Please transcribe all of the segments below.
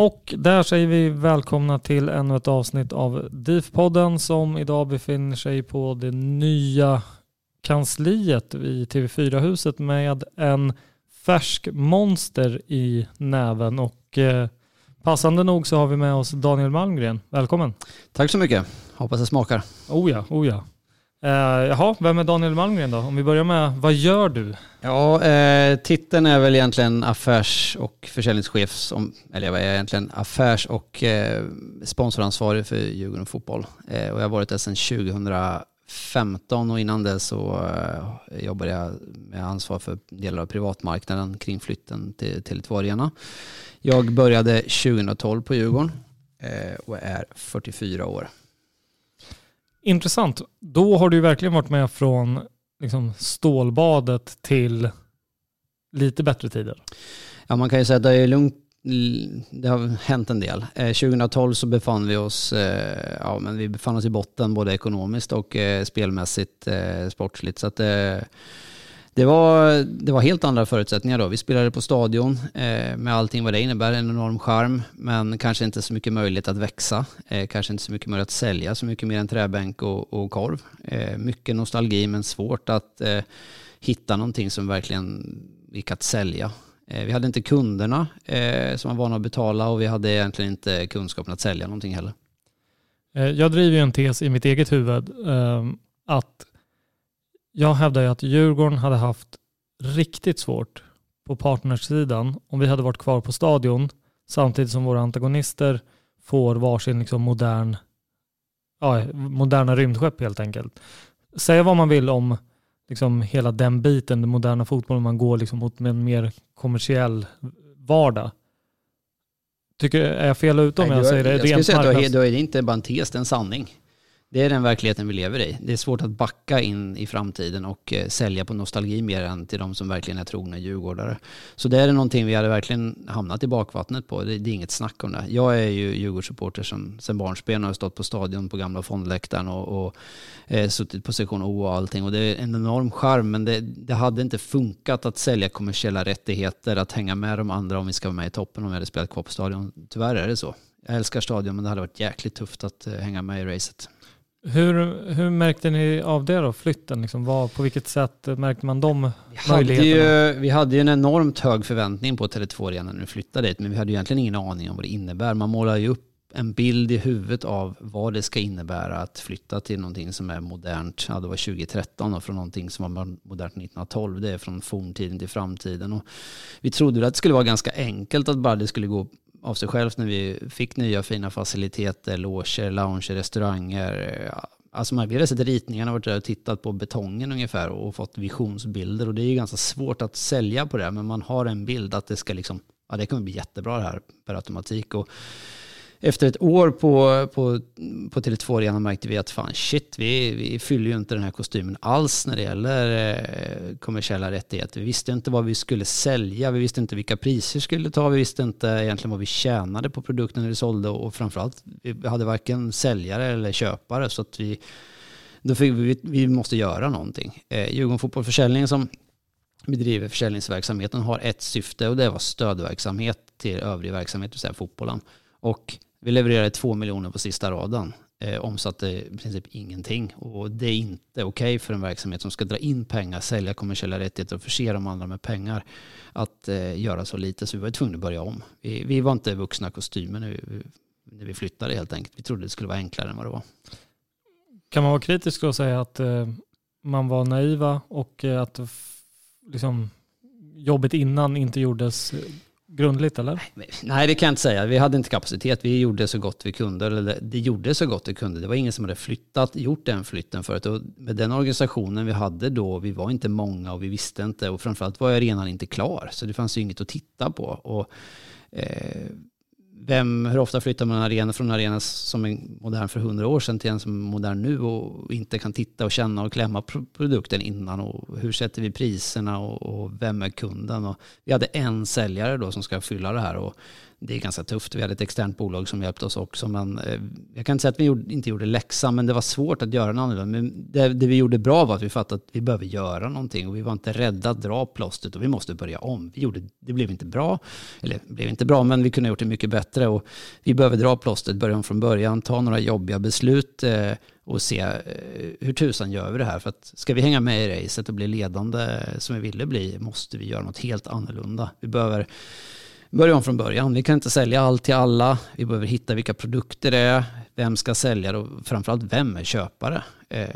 Och där säger vi välkomna till ännu ett avsnitt av DIF-podden som idag befinner sig på det nya kansliet i TV4-huset med en färsk monster i näven och eh, passande nog så har vi med oss Daniel Malmgren. Välkommen! Tack så mycket. Hoppas det smakar. Oh ja, oh ja. Uh, jaha, vem är Daniel Malmgren då? Om vi börjar med, vad gör du? Ja, eh, titeln är väl egentligen affärs och försäljningschef, som, eller vad är egentligen affärs och eh, sponsoransvarig för Djurgården Fotboll. Eh, och jag har varit där sedan 2015 och innan det så eh, jobbade jag med ansvar för delar av privatmarknaden kring flytten till Tele2 Arena. Jag började 2012 på Djurgården eh, och är 44 år. Intressant. Då har du verkligen varit med från liksom, stålbadet till lite bättre tider. Ja, man kan ju säga att det är lugnt det har hänt en del. Eh, 2012 så befann vi oss, eh, ja men vi befann oss i botten både ekonomiskt och eh, spelmässigt, sportsligt. Så att det var, det var helt andra förutsättningar då. Vi spelade på stadion eh, med allting vad det innebär, en enorm charm, men kanske inte så mycket möjlighet att växa, eh, kanske inte så mycket möjlighet att sälja så mycket mer än träbänk och, och korv. Eh, mycket nostalgi, men svårt att eh, hitta någonting som verkligen gick att sälja. Eh, vi hade inte kunderna eh, som var vana att betala och vi hade egentligen inte kunskapen att sälja någonting heller. Eh, jag driver ju en tes i mitt eget huvud eh, att jag hävdar ju att Djurgården hade haft riktigt svårt på partnersidan om vi hade varit kvar på stadion samtidigt som våra antagonister får varsin liksom modern, ja, moderna rymdskepp helt enkelt. Säga vad man vill om liksom hela den biten, den moderna fotbollen, man går liksom mot en mer kommersiell vardag. Tycker, är jag fel ute om Nej, jag säger det? Jag skulle säga att du är, inte bara en tes, det är en sanning. Det är den verkligheten vi lever i. Det är svårt att backa in i framtiden och eh, sälja på nostalgi mer än till de som verkligen är trogna djurgårdare. Så det är någonting vi hade verkligen hamnat i bakvattnet på. Det, det är inget snack om det. Jag är ju Djurgårdssupporter sedan, sen barnsben och har stått på stadion på gamla fondläktaren och, och eh, suttit på sektion O och allting. Och det är en enorm charm, men det, det, hade inte funkat att sälja kommersiella rättigheter, att hänga med de andra om vi ska vara med i toppen om vi hade spelat kvar på stadion. Tyvärr är det så. Jag älskar stadion, men det hade varit jäkligt tufft att eh, hänga med i racet. Hur, hur märkte ni av det då, flytten? Liksom, vad, på vilket sätt märkte man de Vi hade, möjligheterna? ju, vi hade ju en enormt hög förväntning på Tele2 redan när vi flyttade dit, men vi hade ju egentligen ingen aning om vad det innebär. Man målar ju upp en bild i huvudet av vad det ska innebära att flytta till någonting som är modernt. Ja, det var 2013 och från någonting som var modernt 1912. Det är från forntiden till framtiden. Och vi trodde att det skulle vara ganska enkelt att bara det skulle gå av sig självt när vi fick nya fina faciliteter, loger, lounger, restauranger. Alltså man, vi sett ritningarna, varit där och tittat på betongen ungefär och fått visionsbilder och det är ju ganska svårt att sälja på det men man har en bild att det ska liksom, ja det kommer bli jättebra det här per automatik och efter ett år på, på, på Tele2 Arena märkte vi att fan shit, vi, vi fyller ju inte den här kostymen alls när det gäller eh, kommersiella rättigheter. Vi visste inte vad vi skulle sälja, vi visste inte vilka priser vi skulle ta, vi visste inte egentligen vad vi tjänade på produkten när vi sålde och framförallt, vi hade varken säljare eller köpare så att vi, då fick vi, vi måste göra någonting. Eh, Djurgården Fotbollförsäljning som bedriver försäljningsverksamheten har ett syfte och det var stödverksamhet till övrig verksamhet, det vill säga fotbollen. Och vi levererade två miljoner på sista raden. Eh, omsatte i princip ingenting. Och det är inte okej för en verksamhet som ska dra in pengar, sälja kommersiella rättigheter och förse de andra med pengar att eh, göra så lite. Så vi var tvungna att börja om. Vi, vi var inte vuxna kostymer när vi, när vi flyttade helt enkelt. Vi trodde det skulle vara enklare än vad det var. Kan man vara kritisk och säga att eh, man var naiva och eh, att liksom, jobbet innan inte gjordes eh, grundligt eller? Nej, det kan jag inte säga. Vi hade inte kapacitet. Vi gjorde så gott vi kunde. Eller det gjorde så gott vi kunde. Det var ingen som hade flyttat, gjort den flytten förut. Och med den organisationen vi hade då, vi var inte många och vi visste inte. Och framförallt var arenan inte klar. Så det fanns ju inget att titta på. Och, eh, vem, hur ofta flyttar man en arena från en arena som är modern för hundra år sedan till en som är modern nu och inte kan titta och känna och klämma produkten innan och hur sätter vi priserna och, och vem är kunden? Och vi hade en säljare då som ska fylla det här och det är ganska tufft. Vi hade ett externt bolag som hjälpte oss också men eh, jag kan inte säga att vi gjorde, inte gjorde läxan men det var svårt att göra något annorlunda. Men det, det vi gjorde bra var att vi fattade att vi behöver göra någonting och vi var inte rädda att dra plåstret och vi måste börja om. Vi gjorde, det blev inte bra, eller det blev inte bra men vi kunde ha gjort det mycket bättre och vi behöver dra plåstret, börja om från början, ta några jobbiga beslut eh, och se eh, hur tusan gör vi det här. För att ska vi hänga med i racet och bli ledande som vi ville bli måste vi göra något helt annorlunda. Vi behöver börja om från början. Vi kan inte sälja allt till alla. Vi behöver hitta vilka produkter det är, vem ska sälja det och framförallt vem är köpare. Eh,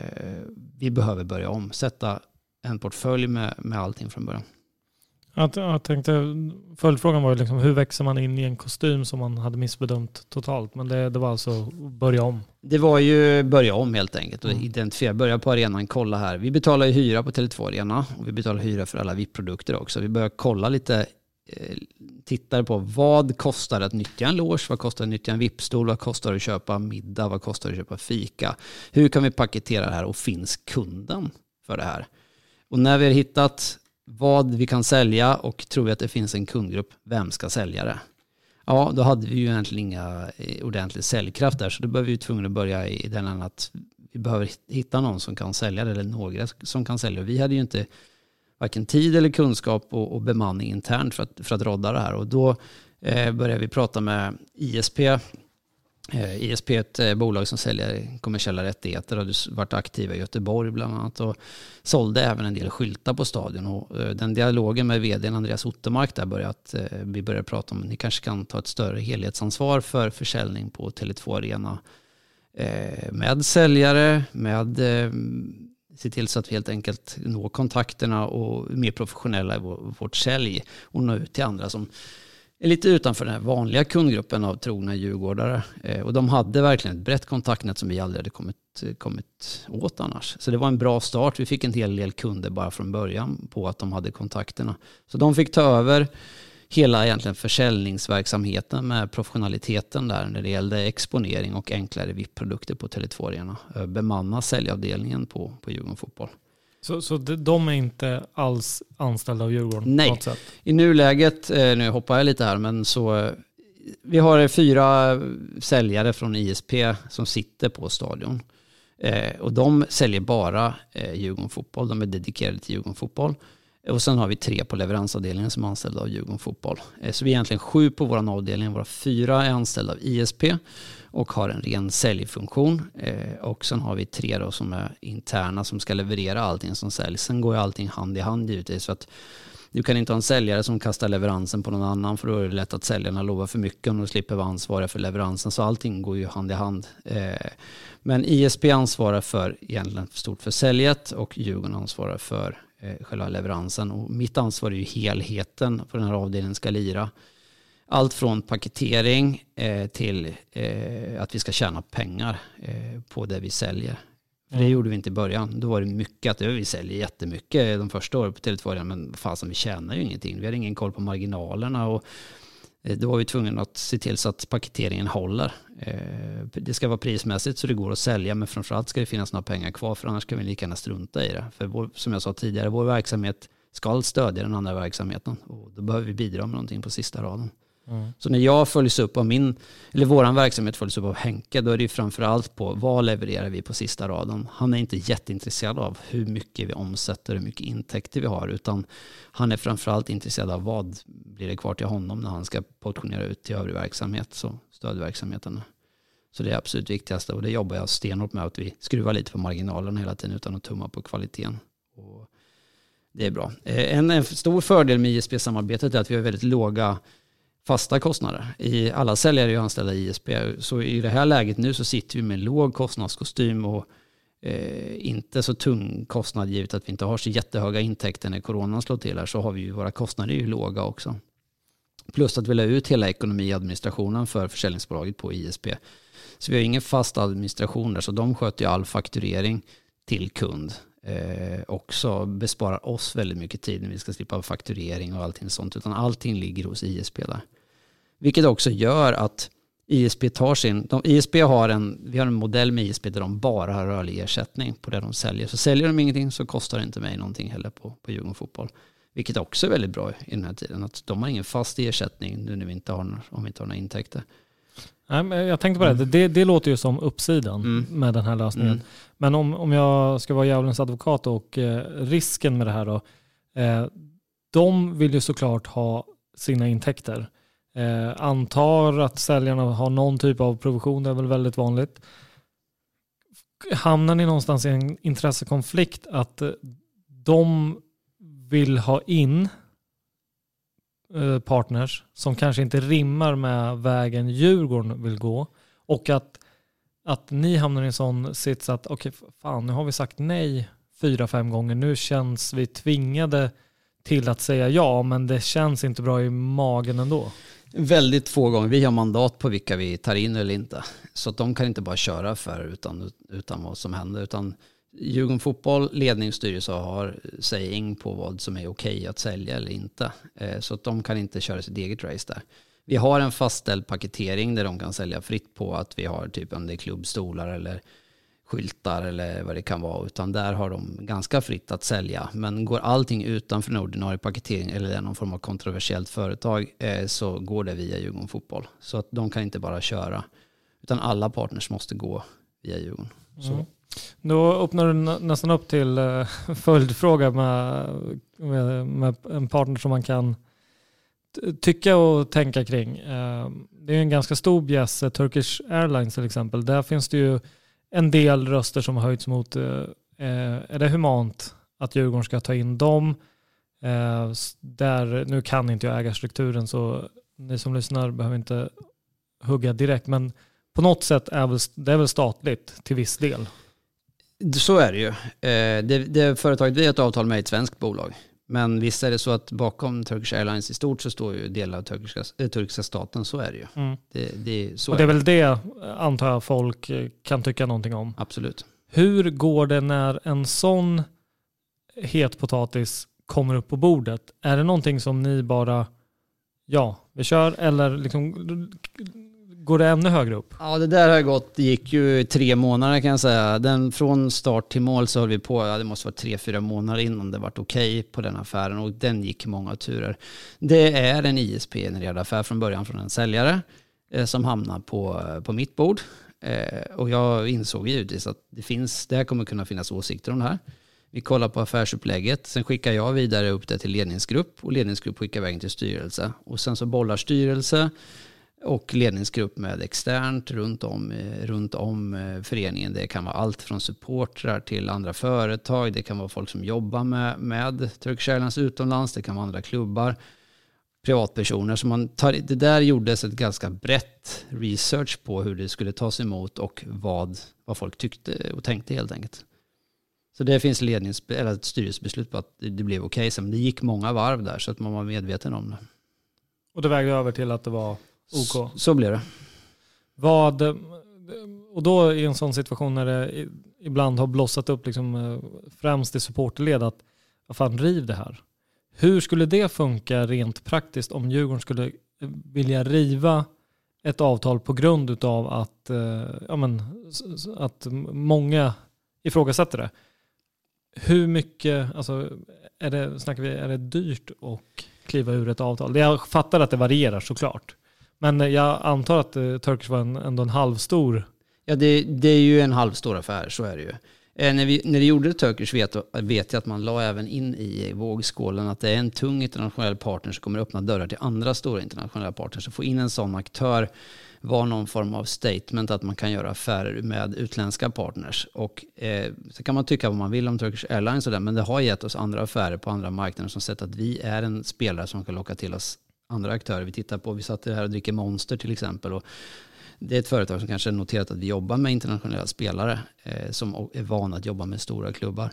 vi behöver börja om, sätta en portfölj med, med allting från början. Jag, jag tänkte, följdfrågan var ju liksom, hur växer man in i en kostym som man hade missbedömt totalt? Men det, det var alltså börja om. Det var ju börja om helt enkelt och Mm. identifiera, börja på arenan, kolla här. Vi betalar ju hyra på Tele2 Arena och vi betalar hyra för alla VIP-produkter också. Vi börjar kolla lite, Eh, tittar på vad kostar det att nyttja en loge, vad kostar det att nyttja en vippstol, vad kostar det att köpa middag, vad kostar det att köpa fika. Hur kan vi paketera det här och finns kunden för det här? Och när vi har hittat vad vi kan sälja och tror vi att det finns en kundgrupp, vem ska sälja det? Ja, då hade vi ju egentligen inga eh, ordentlig säljkraft där, så då behöver vi tvungna att börja i den änden att vi behöver hitta någon som kan sälja det, eller några som kan sälja det. Vi hade ju inte varken tid eller kunskap och, och bemanning internt för att, för att rodda det här. Och då eh, började vi prata med ISP. Eh, ISP är ett eh, bolag som säljer kommersiella rättigheter och har varit aktiva i Göteborg bland annat och sålde även en del skyltar på stadion. Och, eh, den dialogen med vdn Andreas Ottermark där började att eh, vi började prata om att ni kanske kan ta ett större helhetsansvar för försäljning på Tele2 Arena eh, med säljare, med eh, se till så att vi helt enkelt når kontakterna och är mer professionella i vårt sälj och nå ut till andra som är lite utanför den här vanliga kundgruppen av trogna djurgårdare. Eh, och de hade verkligen ett brett kontaktnät som vi aldrig hade kommit, kommit åt annars. Så det var en bra start. Vi fick en hel del kunder bara från början på att de hade kontakterna. Så de fick ta över hela egentligen försäljningsverksamheten med professionaliteten där när det gällde exponering och enklare VIP-produkter på Tele2 Arena. Eh, Bemanna säljavdelningen på, på Djurgården Fotboll. Så, så de, är inte alls anställda av Djurgården Nej. I nuläget, eh, nu hoppar jag lite här, men så eh, vi har fyra säljare från ISP som sitter på stadion. Eh, och de säljer bara eh, Djurgården Fotboll, de är dedikerade till Djurgården Fotboll. Och sen har vi tre på leveransavdelningen som är anställda av Djurgården Fotboll. Eh, så vi är egentligen sju på vår avdelning, våra fyra är anställda av ISP och har en ren säljfunktion. Eh, och sen har vi tre då som är interna som ska leverera allting som säljs. Sen går ju allting hand i hand givetvis. För att du kan inte ha en säljare som kastar leveransen på någon annan för då är det lätt att säljarna lovar för mycket och de slipper vara ansvariga för leveransen. Så allting går ju hand i hand. Eh, men ISP ansvarar för egentligen stort för säljet och Djurgården ansvarar för själva leveransen. Och mitt ansvar är ju helheten på den här avdelningen ska lira. Allt från paketering eh, till att vi ska tjäna pengar på det vi säljer. För det gjorde vi inte i början. Då var det mycket att vi säljer jättemycket de första åren på Tele2, men fasen vi tjänar ju ingenting. Vi hade ingen koll på marginalerna och eh, Eh, då var vi tvungna att se till så att paketeringen håller. Eh, det ska vara prismässigt så det går att sälja, men framförallt ska det finnas några pengar kvar, för annars kan vi lika gärna strunta i det. För vår, som jag sa tidigare, vår verksamhet ska stödja den andra verksamheten och då behöver vi bidra med någonting på sista raden. Mm. Så när jag följs upp av min, eller våran verksamhet följs upp av Henke, då är det framförallt på vad levererar vi på sista raden. Han är inte jätteintresserad av hur mycket vi omsätter, hur mycket intäkter vi har, utan han är framförallt intresserad av vad blir det kvar till honom när han ska portionera ut till övrig verksamhet, så stödverksamheten. Så det är absolut viktigaste och det jobbar jag stenhårt med, att vi skruvar lite på marginalen hela tiden utan att tumma på kvaliteten. Och det är bra. Eh, en, en stor fördel med ISP-samarbetet är att vi har väldigt låga fasta kostnader. I, alla säljare är ju anställda i ISP. Så i det här läget nu så sitter vi med låg kostnadskostym och eh, inte så tung kostnad givet att vi inte har så jättehöga intäkter när coronan slår till här så har vi ju våra kostnader ju låga också. Plus att vi la ut hela ekonomiadministrationen för försäljningsbolaget på ISP. Så vi har ingen fast administration där så de sköter ju all fakturering till kund. Eh, också besparar oss väldigt mycket tid när vi ska slippa fakturering och allting sånt. Utan allting ligger hos ISP där. Vilket också gör att ISP tar sin, de, ISP har en, vi har en modell med ISP där de bara har rörlig ersättning på det de säljer. Så säljer de ingenting så kostar det inte mig någonting heller på, på Djurgården Fotboll. Vilket också är väldigt bra i den här tiden. Att de har ingen fast ersättning nu när vi inte har, om vi inte har några intäkter. Nej, men jag tänkte på det, mm. det, det låter ju som uppsidan mm. med den här lösningen. Mm. Men om, om jag ska vara djävulens advokat och eh, risken med det här då. Eh, de vill ju såklart ha sina intäkter. Eh, antar att säljarna har någon typ av provision, det är väl väldigt vanligt. Hamnar ni någonstans i en intressekonflikt att de vill ha in eh, Eh, partners som kanske inte rimmar med vägen Djurgården vill gå och att, att ni hamnar i en sån sits att okej, okay, fan nu har vi sagt nej fyra, fem gånger. Nu känns vi tvingade till att säga ja, men det känns inte bra i magen ändå. Väldigt få gånger. Vi har mandat på vilka vi tar in eller inte. Så att de kan inte bara köra för utan, utan vad som händer. Utan Djurgården Fotboll, ledningsstyrelse har saying på vad som är okej okay att sälja eller inte. Eh, så att de kan inte köra sitt eget race där. Vi har en fastställd paketering där de kan sälja fritt på att vi har typ om det är klubbstolar eller skyltar eller vad det kan vara. Utan där har de ganska fritt att sälja. Men går allting utanför den ordinarie paketering eller någon form av kontroversiellt företag eh, så går det via Djurgården Fotboll. Så att de kan inte bara köra. Utan alla partners måste gå via Djurgården. Mm. Då öppnar du nästan upp till uh, följdfråga med, med, med, en partner som man kan tycka och tänka kring. Uh, det är en ganska stor bjässe, Turkish Airlines till exempel. Där finns det ju en del röster som har höjts mot, uh, är det humant att Djurgården ska ta in dem? där, nu kan inte jag ägarstrukturen så ni som lyssnar behöver inte hugga direkt, men på något sätt är väl, det är väl statligt till viss del. Så är det ju. Eh, det, det företaget vi har ett avtal med är ett svenskt bolag. Men visst är det så att bakom Turkish Airlines i stort så står ju delar av turkiska, äh, turkiska staten. Så är det ju. Mm. Det, det, så och det är, är väl det, antar jag, folk eh, kan tycka någonting om. Absolut. Hur går det när en sån het potatis kommer upp på bordet? Är det någonting som ni bara, ja, vi kör, eller liksom Går det ännu högre upp? Ja, det där har gått, det gick ju tre månader kan jag säga. Den från start till mål så höll vi på, ja, det måste vara tre, fyra månader innan det vart okej okay på den affären och den gick många turer. Det är en ISP-genererad affär från början från en säljare eh, som hamnar på, på mitt bord. Eh, och jag insåg givetvis att det finns, det här kommer kunna finnas åsikter om det här. Vi kollar på affärsupplägget, sen skickar jag vidare upp det till ledningsgrupp och ledningsgrupp skickar vägen till styrelse. Och sen så bollar styrelse och ledningsgrupp med externt runt om, eh, runt om eh, föreningen. Det kan vara allt från supportrar till andra företag. Det kan vara folk som jobbar med, med Turkish Airlines utomlands. Det kan vara andra klubbar. Privatpersoner. Så man tar, det där gjordes ett ganska brett research på hur det skulle tas emot och vad, vad folk tyckte och tänkte helt enkelt. Så det finns lednings, eller ett styrelsebeslut på att det blev okej. Okay. Men det gick många varv där så att man var medveten om det. Och det vägde över till att det var OK. Så, så blev det. Vad, och då i en sån situation när det ibland har blossat upp liksom, eh, främst i supporterled att fan riv det här. Hur skulle det funka rent praktiskt om Djurgården skulle vilja riva ett avtal på grund av att, eh, ja, men, att många ifrågasätter det? Hur mycket, alltså, är det, snackar vi, är det dyrt att kliva ur ett avtal? Jag fattar att det varierar såklart. Men jag antar att eh, Turkish var en, ändå en halvstor... Ja, det, det är ju en halvstor affär, så är det ju. Eh, när, vi, när det gjorde Turkish vet, vet jag att man la även in i vågskålen att det är en tung internationell partner som kommer öppna dörrar till andra stora internationella partners. Att få in en sån aktör var någon form av statement att man kan göra affärer med utländska partners. Och eh, så kan man tycka vad man vill om Turkish Airlines och det, men det har gett oss andra affärer på andra marknader som sett att vi är en spelare som kan locka till oss andra aktörer vi tittar på. Vi satt här och dricker Monster till exempel. Och det är ett företag som kanske noterat att vi jobbar med internationella spelare eh, som är vana att jobba med stora klubbar.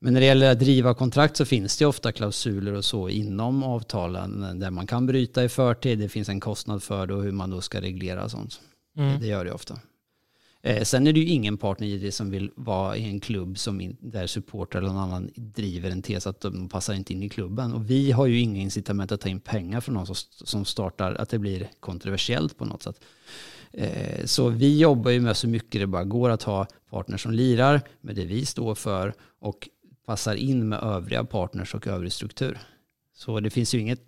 Men när det gäller att driva kontrakt så finns det ofta klausuler och så inom avtalen där man kan bryta i förtid. Det finns en kostnad för det och hur man då ska reglera sånt. Mm. Det gör det ofta. Eh, sen är det ju ingen partner i det som vill vara i en klubb som in, där supportrar eller någon annan driver en tes att de passar inte in i klubben. Och vi har ju inga incitament att ta in pengar från någon som, som startar, att det blir kontroversiellt på något sätt. Eh, så vi jobbar ju med så mycket det bara går att ha partners som lirar med det vi står för och passar in med övriga partners och övrig struktur. Så det finns ju inget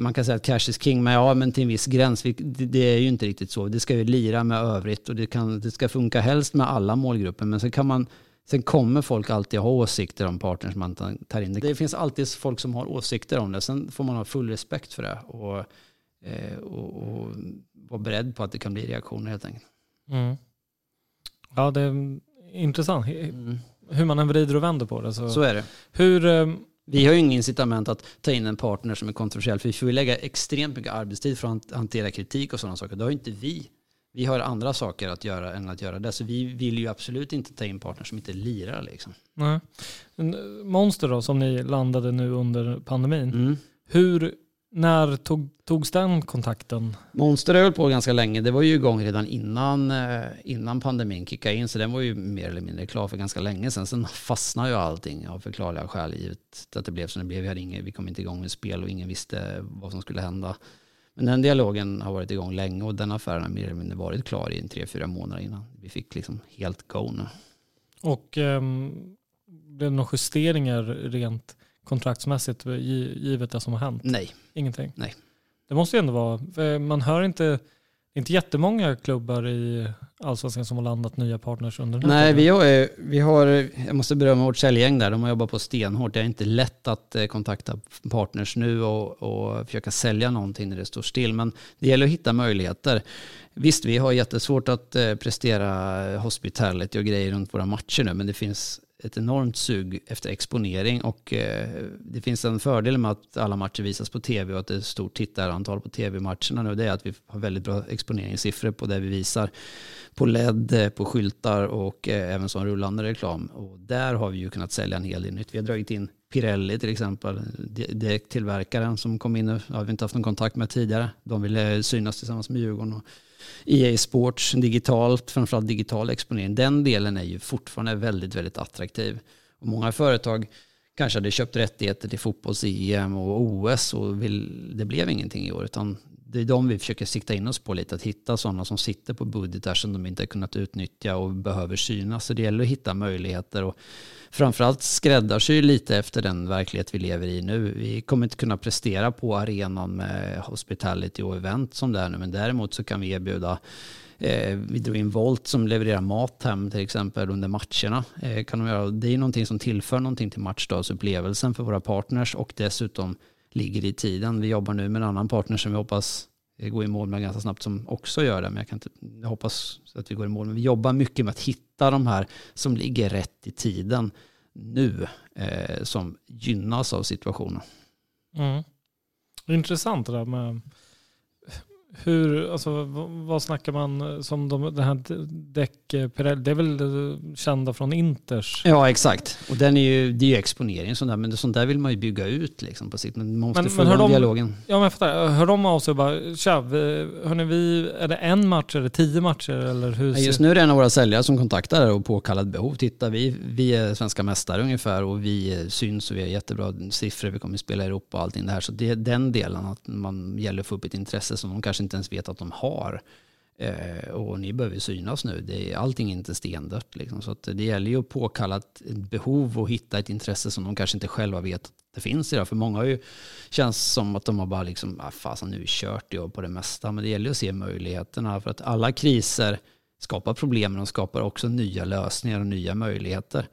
man kan säga att cash is king, men ja, men till en viss gräns. Det är ju inte riktigt så. Det ska ju lira med övrigt och det, kan, det ska funka helst med alla målgrupper. Men sen kan man Sen kommer folk alltid ha åsikter om partners man tar in. Det finns alltid folk som har åsikter om det. Sen får man ha full respekt för det och, eh, och, och vara beredd på att det kan bli reaktioner helt enkelt. Mm. Ja, det är intressant. Mm. Hur man än vrider och vänder på det. Så, så är det. Hur, eh, vi har ju ingen incitament att ta in en partner som är kontroversiell, för vi får ju lägga extremt mycket arbetstid för att hantera kritik och sådana saker. Det har ju inte vi. Vi har andra saker att göra än att göra det. Så vi vill ju absolut inte ta in partners som inte lirar. Liksom. Nej. Monster då, som ni landade nu under pandemin. Mm. Hur när tog, togs den kontakten? Monster hållit på ganska länge. Det var ju igång redan innan, eh, innan pandemin kickade in. Så den var ju mer eller mindre klar för ganska länge sedan. Sen fastnade ju allting av förklarliga skäl givet att det blev som det blev. Vi, hade ingen, vi kom inte igång med spel och ingen visste vad som skulle hända. Men den dialogen har varit igång länge och den affären har mer eller mindre varit klar i en tre, fyra månader innan. Vi fick liksom helt go nu. Och um, blev det några justeringar rent kontraktsmässigt givet det som har hänt? Nej. Ingenting? Nej. Det måste ju ändå vara, man hör inte, inte jättemånga klubbar i allsvenskan som har landat nya partners under den här Nej, vi har, vi har, jag måste berömma vårt säljgäng där, de har jobbat på stenhårt. Det är inte lätt att eh, kontakta partners nu och, och försöka sälja någonting när det står still, men det gäller att hitta möjligheter. Visst, vi har jättesvårt att eh, prestera hospitality och grejer runt våra matcher nu, men det finns ett enormt sug efter exponering och eh, det finns en fördel med att alla matcher visas på tv och att det är ett stort tittarantal på tv-matcherna nu. Det är att vi har väldigt bra exponeringssiffror på det vi visar på LED, eh, på skyltar och eh, även som rullande reklam. Och där har vi ju kunnat sälja en hel del nytt. Vi har dragit in Pirelli till exempel, direkttillverkaren som kom in nu, har vi inte haft någon kontakt med tidigare. De ville synas tillsammans med Djurgården. Och EA Sports digitalt, framförallt digital exponering, den delen är ju fortfarande väldigt, väldigt attraktiv. Och många företag kanske hade köpt rättigheter till fotbolls-EM och OS och vill, det blev ingenting i år. Utan det är de vi försöker sikta in oss på lite, att hitta sådana som sitter på budgetar som de inte har kunnat utnyttja och behöver synas. Så det gäller att hitta möjligheter och framförallt skräddarsy lite efter den verklighet vi lever i nu. Vi kommer inte kunna prestera på arenan med hospitality och event som det är nu, men däremot så kan vi erbjuda Eh, vi drog in Volt som levererar mat hem till exempel under matcherna. Eh, kan de göra. Det är någonting som tillför någonting till matchdagsupplevelsen för våra partners och dessutom ligger i tiden. Vi jobbar nu med en annan partner som vi hoppas gå i mål med ganska snabbt som också gör det. Men jag, kan inte, jag hoppas att vi går i mål. Men vi jobbar mycket med att hitta de här som ligger rätt i tiden nu eh, som gynnas av situationen. Mm. Intressant det där med hur, alltså, vad snackar man som de, det här däck Pirelli, det är väl kända från Inters? Ja exakt, och den är ju, det är ju exponering sånt där, men sånt där vill man ju bygga ut liksom på sikt. Men man måste men, få men den dialogen. Ja men jag fattar, hör de av sig och bara, tja, hörni, vi, är det en match, är det tio matcher eller hur? Ja, just nu är det en av våra säljare som kontaktar och påkallat behov. Titta, vi, vi är svenska mästare ungefär och vi syns och vi har jättebra siffror, vi kommer att spela i Europa och allting det här. Så det är den delen, att man gäller att få upp ett intresse som de kanske inte ens vet att de har. Eh, och ni behöver synas nu. Det är, allting är inte stendött. Liksom. Så det gäller ju att påkalla ett behov och hitta ett intresse som de kanske inte själva vet att det finns idag. För många har ju känns som att de har bara liksom, ah, fasen nu kört jag på det mesta. Men det gäller ju att se möjligheterna. För att alla kriser skapar problem, men de skapar också nya lösningar och nya möjligheter.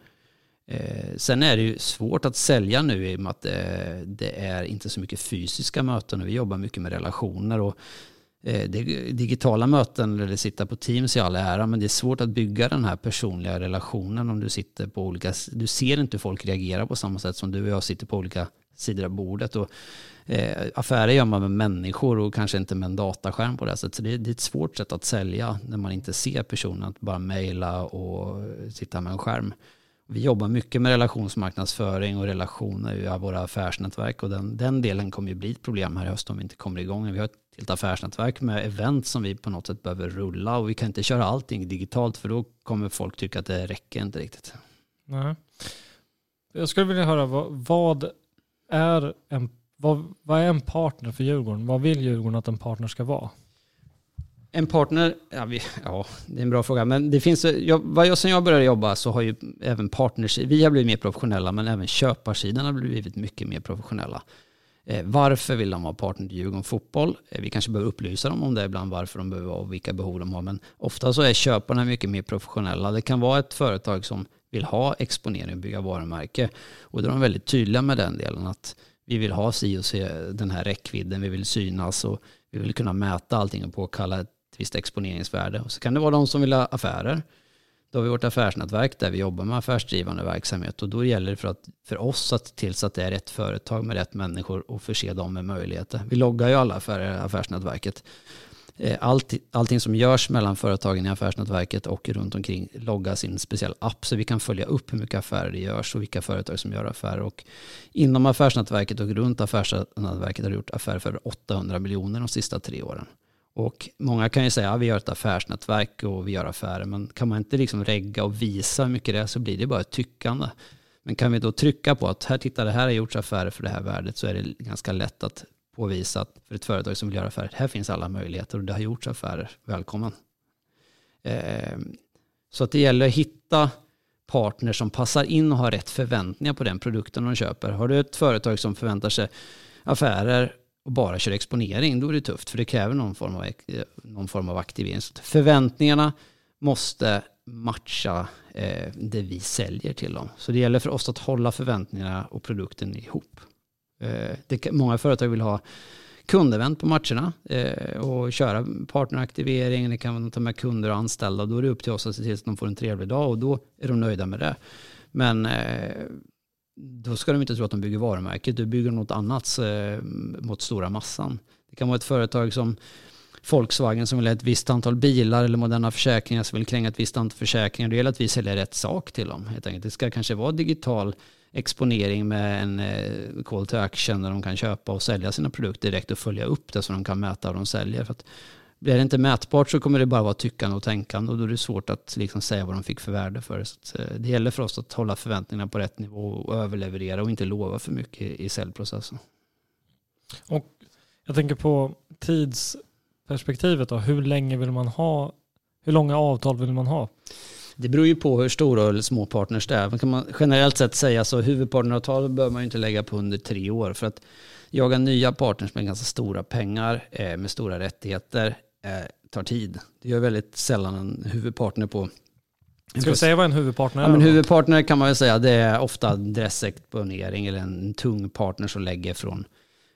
Eh, sen är det ju svårt att sälja nu i och med att det, det är inte så mycket fysiska möten och vi jobbar mycket med relationer. Och Eh, digitala möten eller sitta på Teams i all ära, men det är svårt att bygga den här personliga relationen om du sitter på olika, du ser inte hur folk reagerar på samma sätt som du och jag sitter på olika sidor av bordet. Och, eh, affärer gör man med människor och kanske inte med en dataskärm på det här sättet. Så det, det är ett svårt sätt att sälja när man inte ser personen, att bara mejla och sitta med en skärm. Vi jobbar mycket med relationsmarknadsföring och relationer i våra affärsnätverk och den, den delen kommer ju bli ett problem här i höst om vi inte kommer igång. Vi har ett helt affärsnätverk med event som vi på något sätt behöver rulla och vi kan inte köra allting digitalt för då kommer folk tycka att det räcker inte riktigt. Nej. Jag skulle vilja höra vad, vad är en, vad, vad, är en partner för Djurgården? Vad vill Djurgården att en partner ska vara? En partner, ja, vi, ja, det är en bra fråga. Men det finns, jag, vad jag, sen jag började jobba så har ju även partners, vi har blivit mer professionella men även köparsidan har blivit mycket mer professionella. Eh, varför vill de vara partner till Djurgården Fotboll? Eh, vi kanske behöver upplysa dem om det ibland, varför de behöver vara och vilka behov de har. Men ofta så är köparna mycket mer professionella. Det kan vara ett företag som vill ha exponering och bygga varumärke. Och då är de väldigt tydliga med den delen att vi vill ha si och se den här räckvidden, vi vill synas och vi vill kunna mäta allting och påkalla ett visst exponeringsvärde. Och så kan det vara de som vill ha affärer. Då har vi vårt affärsnätverk där vi jobbar med affärsdrivande verksamhet och då gäller det för, att, för oss att till så att det är rätt företag med rätt människor och förse dem med möjligheter. Vi loggar ju alla affärer i affärsnätverket. Eh, allt, allting som görs mellan företagen i affärsnätverket och runt omkring loggas i en speciell app så vi kan följa upp hur mycket affärer det görs och vilka företag som gör affärer. Och inom affärsnätverket och runt affärsnätverket har det gjort affärer för 800 miljoner de sista tre åren. Och många kan ju säga att ja, vi gör ett affärsnätverk och vi gör affärer, men kan man inte liksom regga och visa hur mycket det är så blir det bara ett tyckande. Men kan vi då trycka på att här, titta, det här har gjorts affärer för det här värdet så är det ganska lätt att påvisa att för ett företag som vill göra affärer, här finns alla möjligheter och det har gjorts affärer, välkommen. Eh, så att det gäller att hitta partners som passar in och har rätt förväntningar på den produkten de köper. Har du ett företag som förväntar sig affärer och bara kör exponering, då är det tufft för det kräver någon form av, eh, någon form av aktivering. Så förväntningarna måste matcha eh, det vi säljer till dem. Så det gäller för oss att hålla förväntningarna och produkten ihop. Eh, det, många företag vill ha kundevent på matcherna eh, och köra partneraktivering, det kan ta med kunder och anställda. Då är det upp till oss att se till att de får en trevlig dag och då är de nöjda med det. Men eh, då ska de inte tro att de bygger varumärket, du bygger något annat eh, mot stora massan. Det kan vara ett företag som Volkswagen som vill ha ett visst antal bilar eller Moderna Försäkringar som vill kränga ett visst antal försäkringar. Det gäller att vi säljer rätt sak till dem. Helt enkelt. Det ska kanske vara digital exponering med en eh, call to action där de kan köpa och sälja sina produkter direkt och följa upp det så de kan mäta vad de säljer. För att blir det inte mätbart så kommer det bara vara tyckande och tänkande och då är det svårt att liksom säga vad de fick för värde för det. Så eh, det gäller för oss att hålla förväntningarna på rätt nivå och överleverera och inte lova för mycket i säljprocessen. Och jag tänker på tidsperspektivet då. Hur länge vill man ha? Hur långa avtal vill man ha? Det beror ju på hur stora eller små partners det är. Man kan man generellt sett säga så huvudpartneravtal behöver man ju inte lägga på under tre år för att jaga nya partners med ganska stora pengar, eh, med stora rättigheter, tar tid. Det gör väldigt sällan en huvudpartner på Ska vi säga vad en huvudpartner Ja, är? men då? huvudpartner kan man väl säga, det är ofta adressexponering eller en tung partner som lägger från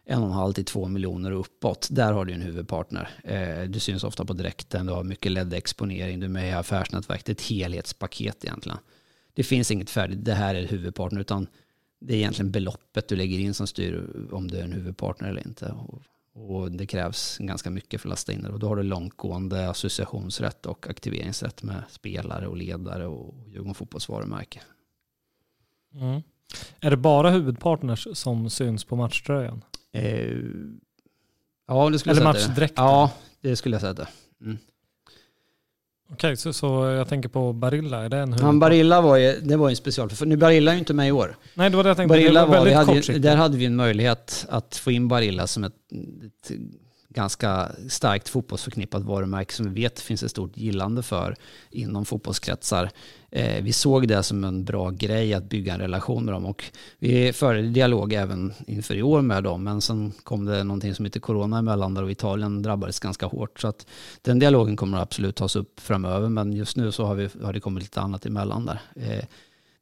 en och en halv till två miljoner och uppåt. Där har du en huvudpartner. Eh, du syns ofta på direkten, du har mycket LED-exponering, du är med i affärsnätverk. Det är ett helhetspaket egentligen. Det finns inget färdigt, det här är huvudpartner, utan det är egentligen beloppet du lägger in som styr om du är en huvudpartner eller inte. Och, det krävs ganska mycket för att lasta in det. Och då har du långtgående associationsrätt och aktiveringsrätt med spelare och ledare och Djurgården fotbollsvarumärke. Mm. Är det bara huvudpartners som syns på matchtröjan? Eh, ja, det skulle Eller jag säga. det matchdräkten? Ja, det skulle jag säga. det. Mm. Okej, så, så jag tänker på Barilla. Är det en Han huvudpartner? Barilla var ju, det var ju en special. För nu Barilla är ju inte med i år. Nej, det var det jag tänkte. Barilla det var var, vi hade ju, där hade vi en möjlighet att få in Barilla som ett, ett ganska starkt fotbollsförknippat varumärke som vi vet finns ett stort gillande för inom fotbollskretsar. Eh, vi såg det som en bra grej att bygga en relation med dem och vi förde dialog även inför i år med dem men sen kom det någonting som heter corona emellan där och Italien drabbades ganska hårt så att den dialogen kommer absolut tas upp framöver men just nu så har, vi, har det kommit lite annat emellan där. Eh,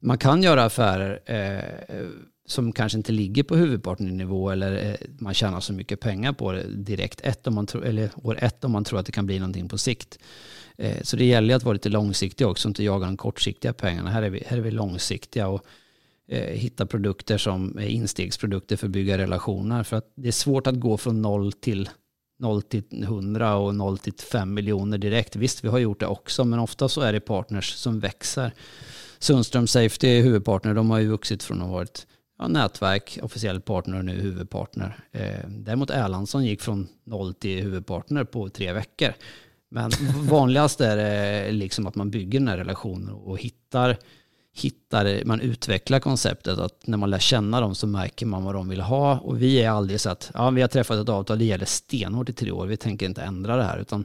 man kan göra affärer eh, som kanske inte ligger på huvudpartnernivå eller eh, man tjänar så mycket pengar på det direkt ett om man tro, eller år ett om man tror att det kan bli någonting på sikt. Eh, så det gäller att vara lite långsiktig också, inte jaga de kortsiktiga pengarna. Här är vi, här är vi långsiktiga och eh, hitta produkter som är instegsprodukter för att bygga relationer. För att det är svårt att gå från noll till 0 till 100 och 0 till 5 miljoner direkt. Visst, vi har gjort det också, men ofta så är det partners som växer. Sundström Safety är huvudpartner. De har ju vuxit från att ha varit ja, nätverk, officiell partner och nu huvudpartner. Eh, däremot Erlandsson gick från noll till huvudpartner på tre veckor. Men vanligast är det liksom att man bygger den här relationen och hittar, hittar, man utvecklar konceptet att när man lär känna dem så märker man vad de vill ha och vi är aldrig så att ja, vi har träffat ett avtal, det gäller stenhårt i tre år, vi tänker inte ändra det här utan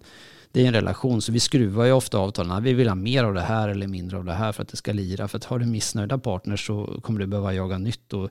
det är en relation så vi skruvar ju ofta avtalen, vi vill ha mer av det här eller mindre av det här för att det ska lira för att har du missnöjda partners så kommer du behöva jaga nytt och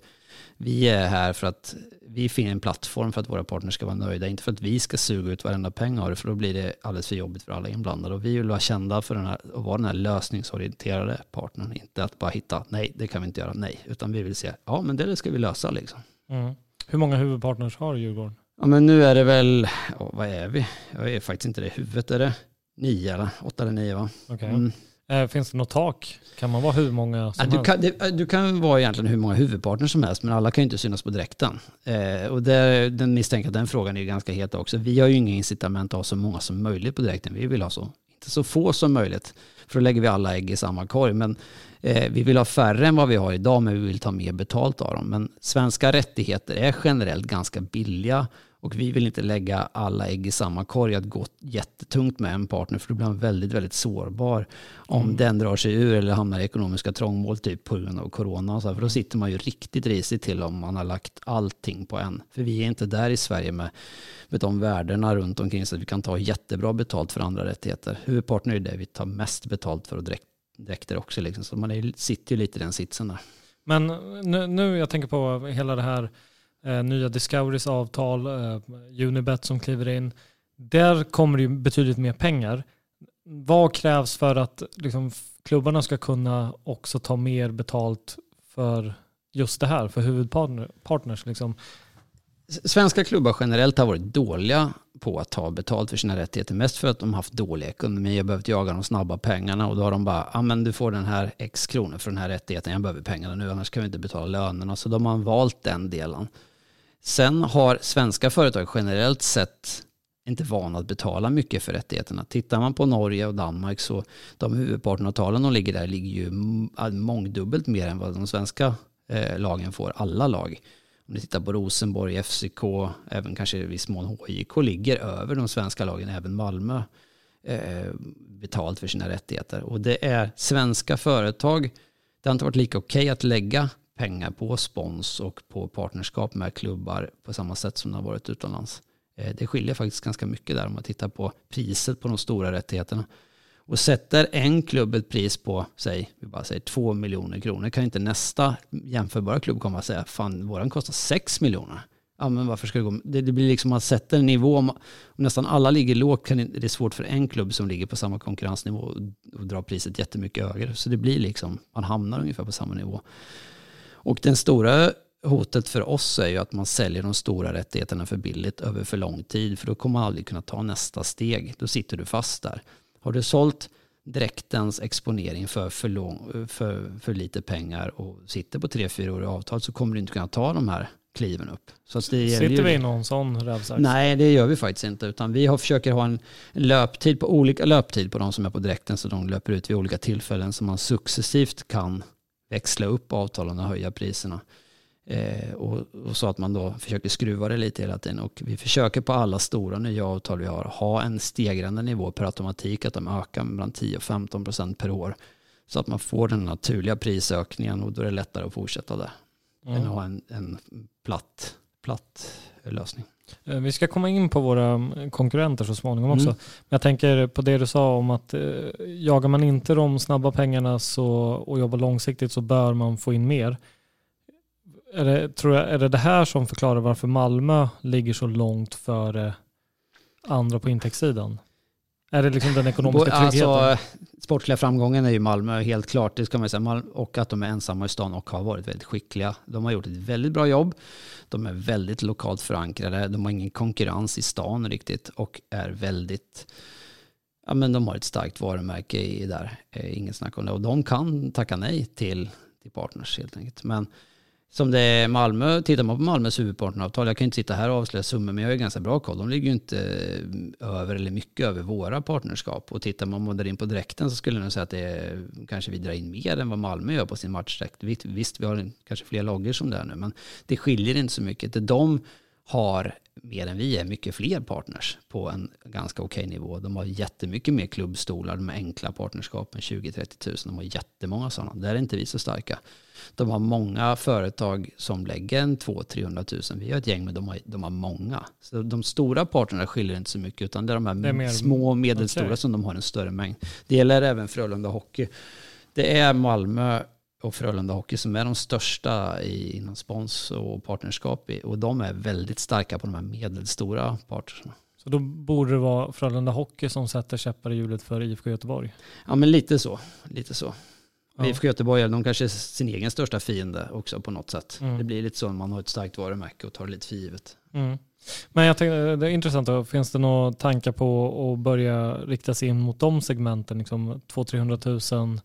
vi är här för att vi finner en plattform för att våra partners ska vara nöjda, inte för att vi ska suga ut varenda peng av det, för då blir det alldeles för jobbigt för alla inblandade. Och vi vill vara kända för den här, att vara den här lösningsorienterade partnern, inte att bara hitta, nej, det kan vi inte göra, nej, utan vi vill se, ja, men det ska vi lösa liksom. Mm. Hur många huvudpartners har Djurgården? Ja, men nu är det väl, ja, vad är vi? Jag är faktiskt inte det i huvudet, är det nio eller åtta eller nio va? Okej. Mm. Eh, finns det något tak? Kan man vara hur många som Ja, du, helst? kan, det, du kan vara egentligen hur många huvudpartners som helst, men alla kan ju inte synas på direkten. Eh, och det, den misstänker att den frågan är ganska het också. Vi har ju inga incitament att ha så många som möjligt på direkten. Vi vill ha så, så få som möjligt. För då lägger vi alla ägg i samma korg. Men eh, vi vill ha färre än vad vi har idag, men vi vill ta mer betalt av dem. Men svenska rättigheter är generellt ganska billiga och vi vill inte lägga alla ägg i samma korg, att gå jättetungt med en partner, för då blir man väldigt, väldigt sårbar om den drar sig ur eller hamnar i ekonomiska trångmål, typ på grund av corona. Så här, för då sitter man ju riktigt risigt till om man har lagt allting på en. För vi är inte där i Sverige med, med de värdena runt omkring så att vi kan ta jättebra betalt för andra rättigheter. Huvudpartner är det vi tar mest betalt för och direkt, dräkter också. Liksom. Så man är, sitter ju lite i den sitsen där. Men nu, nu jag tänker på hela det här Eh, nya Discoverys avtal, eh, Unibet som kliver in. Där kommer det ju betydligt mer pengar. Vad krävs för att liksom, klubbarna ska kunna också ta mer betalt för just det här, för huvudpartners? Liksom. Svenska klubbar generellt har varit dåliga på att ta betalt för sina rättigheter. Mest för att de har haft dålig ekonomi och behövt jaga de snabba pengarna. Och då har de bara, ja men du får den här x kronor för den här rättigheten. Jag behöver pengarna nu, annars kan vi inte betala lönerna. Så de har valt den delen. Sen har svenska företag generellt sett inte vana att betala mycket för rättigheterna. Tittar man på Norge och Danmark så de huvudparten av talen de ligger där ligger ju mångdubbelt mer än vad de svenska eh, lagen får, alla lag. Om ni tittar på Rosenborg, FCK, även kanske i viss mån HIK ligger över de svenska lagen, även Malmö, eh, betalt för sina rättigheter. Och det är svenska företag, det har inte varit lika okej okay att lägga pengar på spons och på partnerskap med klubbar på samma sätt som det har varit utomlands. Eh, det skiljer faktiskt ganska mycket där om man tittar på priset på de stora rättigheterna. Och sätter en klubb ett pris på, säg, vi bara säger två miljoner kronor, kan inte nästa jämförbara klubb komma och säga, fan, våran kostar sex miljoner. ja men varför ska det gå? Det, det blir liksom man sätter en nivå, om, om nästan alla ligger lågt kan det, det är svårt för en klubb som ligger på samma konkurrensnivå och dra priset jättemycket högre. Så det blir liksom, man hamnar ungefär på samma nivå. Och den stora hotet för oss är ju att man säljer de stora rättigheterna för billigt över för lång tid. För då kommer man aldrig kunna ta nästa steg. Då sitter du fast där. Har du sålt dräktens exponering för, för, lång, för, för lite pengar och sitter på tre, fyra år i avtal så kommer du inte kunna ta de här kliven upp. Så att det Sitter vi i någon sån rävsax? Nej, det gör vi faktiskt inte. Utan vi har, försöker ha en löptid på olika löptid på de som är på dräkten så de löper ut vid olika tillfällen så man successivt kan växla upp avtalen och höja priserna. Eh, och, och, så att man då försöker skruva det lite hela tiden. Och vi försöker på alla stora nya avtal vi har ha en stegrande nivå per automatik, att de ökar mellan 10 och 15 procent per år. Så att man får den naturliga prisökningen och då är det lättare att fortsätta där. Mm. Än att ha en, en platt, platt lösning. Eh, vi ska komma in på våra konkurrenter så småningom också. Mm. Men jag tänker på det du sa om att eh, jagar man inte de snabba pengarna så, och jobbar långsiktigt så bör man få in mer. Är det, tror jag, är det det här som förklarar varför Malmö ligger så långt före andra på intäktssidan? Är det liksom den ekonomiska tryggheten? Alltså, sportliga framgången är ju Malmö helt klart, det ska man säga. Och att de är ensamma i stan och har varit väldigt skickliga. De har gjort ett väldigt bra jobb. De är väldigt lokalt förankrade. De har ingen konkurrens i stan riktigt och är väldigt Ja, men de har ett starkt varumärke i där, inget snack om det. Och de kan tacka nej till, till partners helt enkelt. Men som det är Malmö, tittar man på Malmös huvudpartneravtal, jag kan inte sitta här och avslöja summor, men jag har ju ganska bra koll. De ligger ju inte eh, över eller mycket över våra partnerskap. Och tittar man där in på direkten så skulle jag nog säga att det är, kanske vi drar in mer än vad Malmö gör på sin matchdräkt. Visst, vi har kanske fler loggor som det är nu, men det skiljer inte så mycket. Det de har mer än vi är mycket fler partners på en ganska okej okay nivå. De har jättemycket mer klubbstolar, de enkla partnerskapen, 20-30 000. De har jättemånga sådana. Där är inte vi så starka. De har många företag som lägger en 200-300 000. Vi har ett gäng men de har, de har många. Så de stora partnerna skiljer inte så mycket utan det är de här är mer, små och medelstora okay. som de har en större mängd. Det gäller även Frölunda Hockey. Det är Malmö och Frölunda Hockey som är de största i, inom spons och partnerskap. I, och de är väldigt starka på de här medelstora partnerna. Så då borde det vara Frölunda Hockey som sätter käppar i hjulet för IFK Göteborg? Ja men lite så. Lite så. Ja. IFK Göteborg, de kanske är sin egen största fiende också på något sätt. Mm. Det blir lite så när man har ett starkt varumärke och tar det lite för givet. Mm. Men jag tänkte, det är intressant, då. finns det några tankar på att börja rikta sig in mot de segmenten, liksom 200-300 000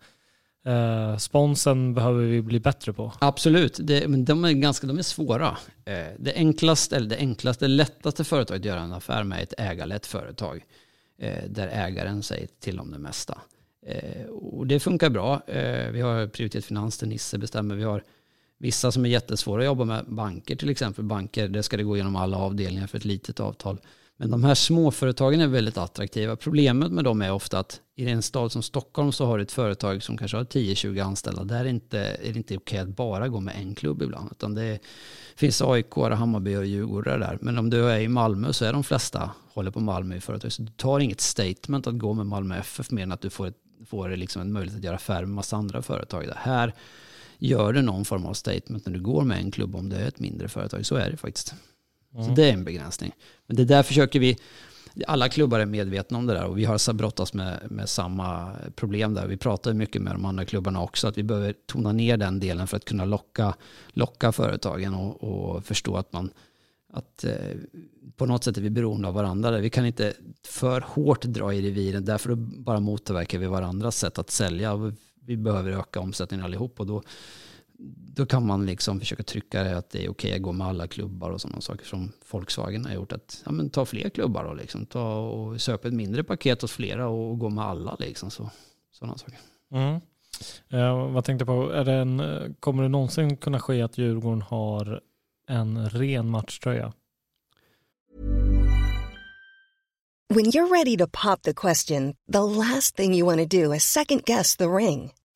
Eh, sponsen behöver vi bli bättre på. Absolut, det, men de är, ganska, de är svåra. Eh, det enklaste, eller det enklaste, lättaste företaget att göra en affär med är ett ägarlett företag. Eh, där ägaren säger till om det mesta. Eh, och det funkar bra. Eh, vi har prioritet finans där Nisse bestämmer. Vi har vissa som är jättesvåra att jobba med. Banker till exempel. Banker, där ska det gå igenom alla avdelningar för ett litet avtal. Men de här småföretagen är väldigt attraktiva. Problemet med dem är ofta att i en stad som Stockholm så har du ett företag som kanske har 10-20 anställda. Där är, inte, är det inte okej att bara gå med en klubb ibland. Utan det finns AIK, Hammarby och Djurgården där. Men om du är i Malmö så är de flesta håller på Malmö i företag. Så du tar inget statement att gå med Malmö FF mer än att du får, ett, får liksom en möjlighet att göra affärer med massa andra företag. Där. Här gör du någon form av statement när du går med en klubb om det är ett mindre företag. Så är det faktiskt. Mm. Så det är en begränsning. Men det där försöker vi, alla klubbar är medvetna om det där och vi har brottats med, med samma problem där. Vi pratar mycket med de andra klubbarna också att vi behöver tona ner den delen för att kunna locka, locka företagen och, och förstå att man att eh, på något sätt är vi beroende av varandra. Vi kan inte för hårt dra i reviren, därför bara motverkar vi varandras sätt att sälja. Vi behöver öka omsättningen allihop och då då kan man liksom försöka trycka det att det är okej att gå med alla klubbar och sådana saker som Volkswagen har gjort. Att ja, men ta fler klubbar och liksom, ta och köpa ett mindre paket åt flera och gå med alla. Liksom, så, sådana saker. Mm. Eh, vad tänkte på, är det en, kommer det någonsin kunna ske att Djurgården har en ren matchtröja? When you're ready to pop the question, the last thing you want to do is second guess the ring.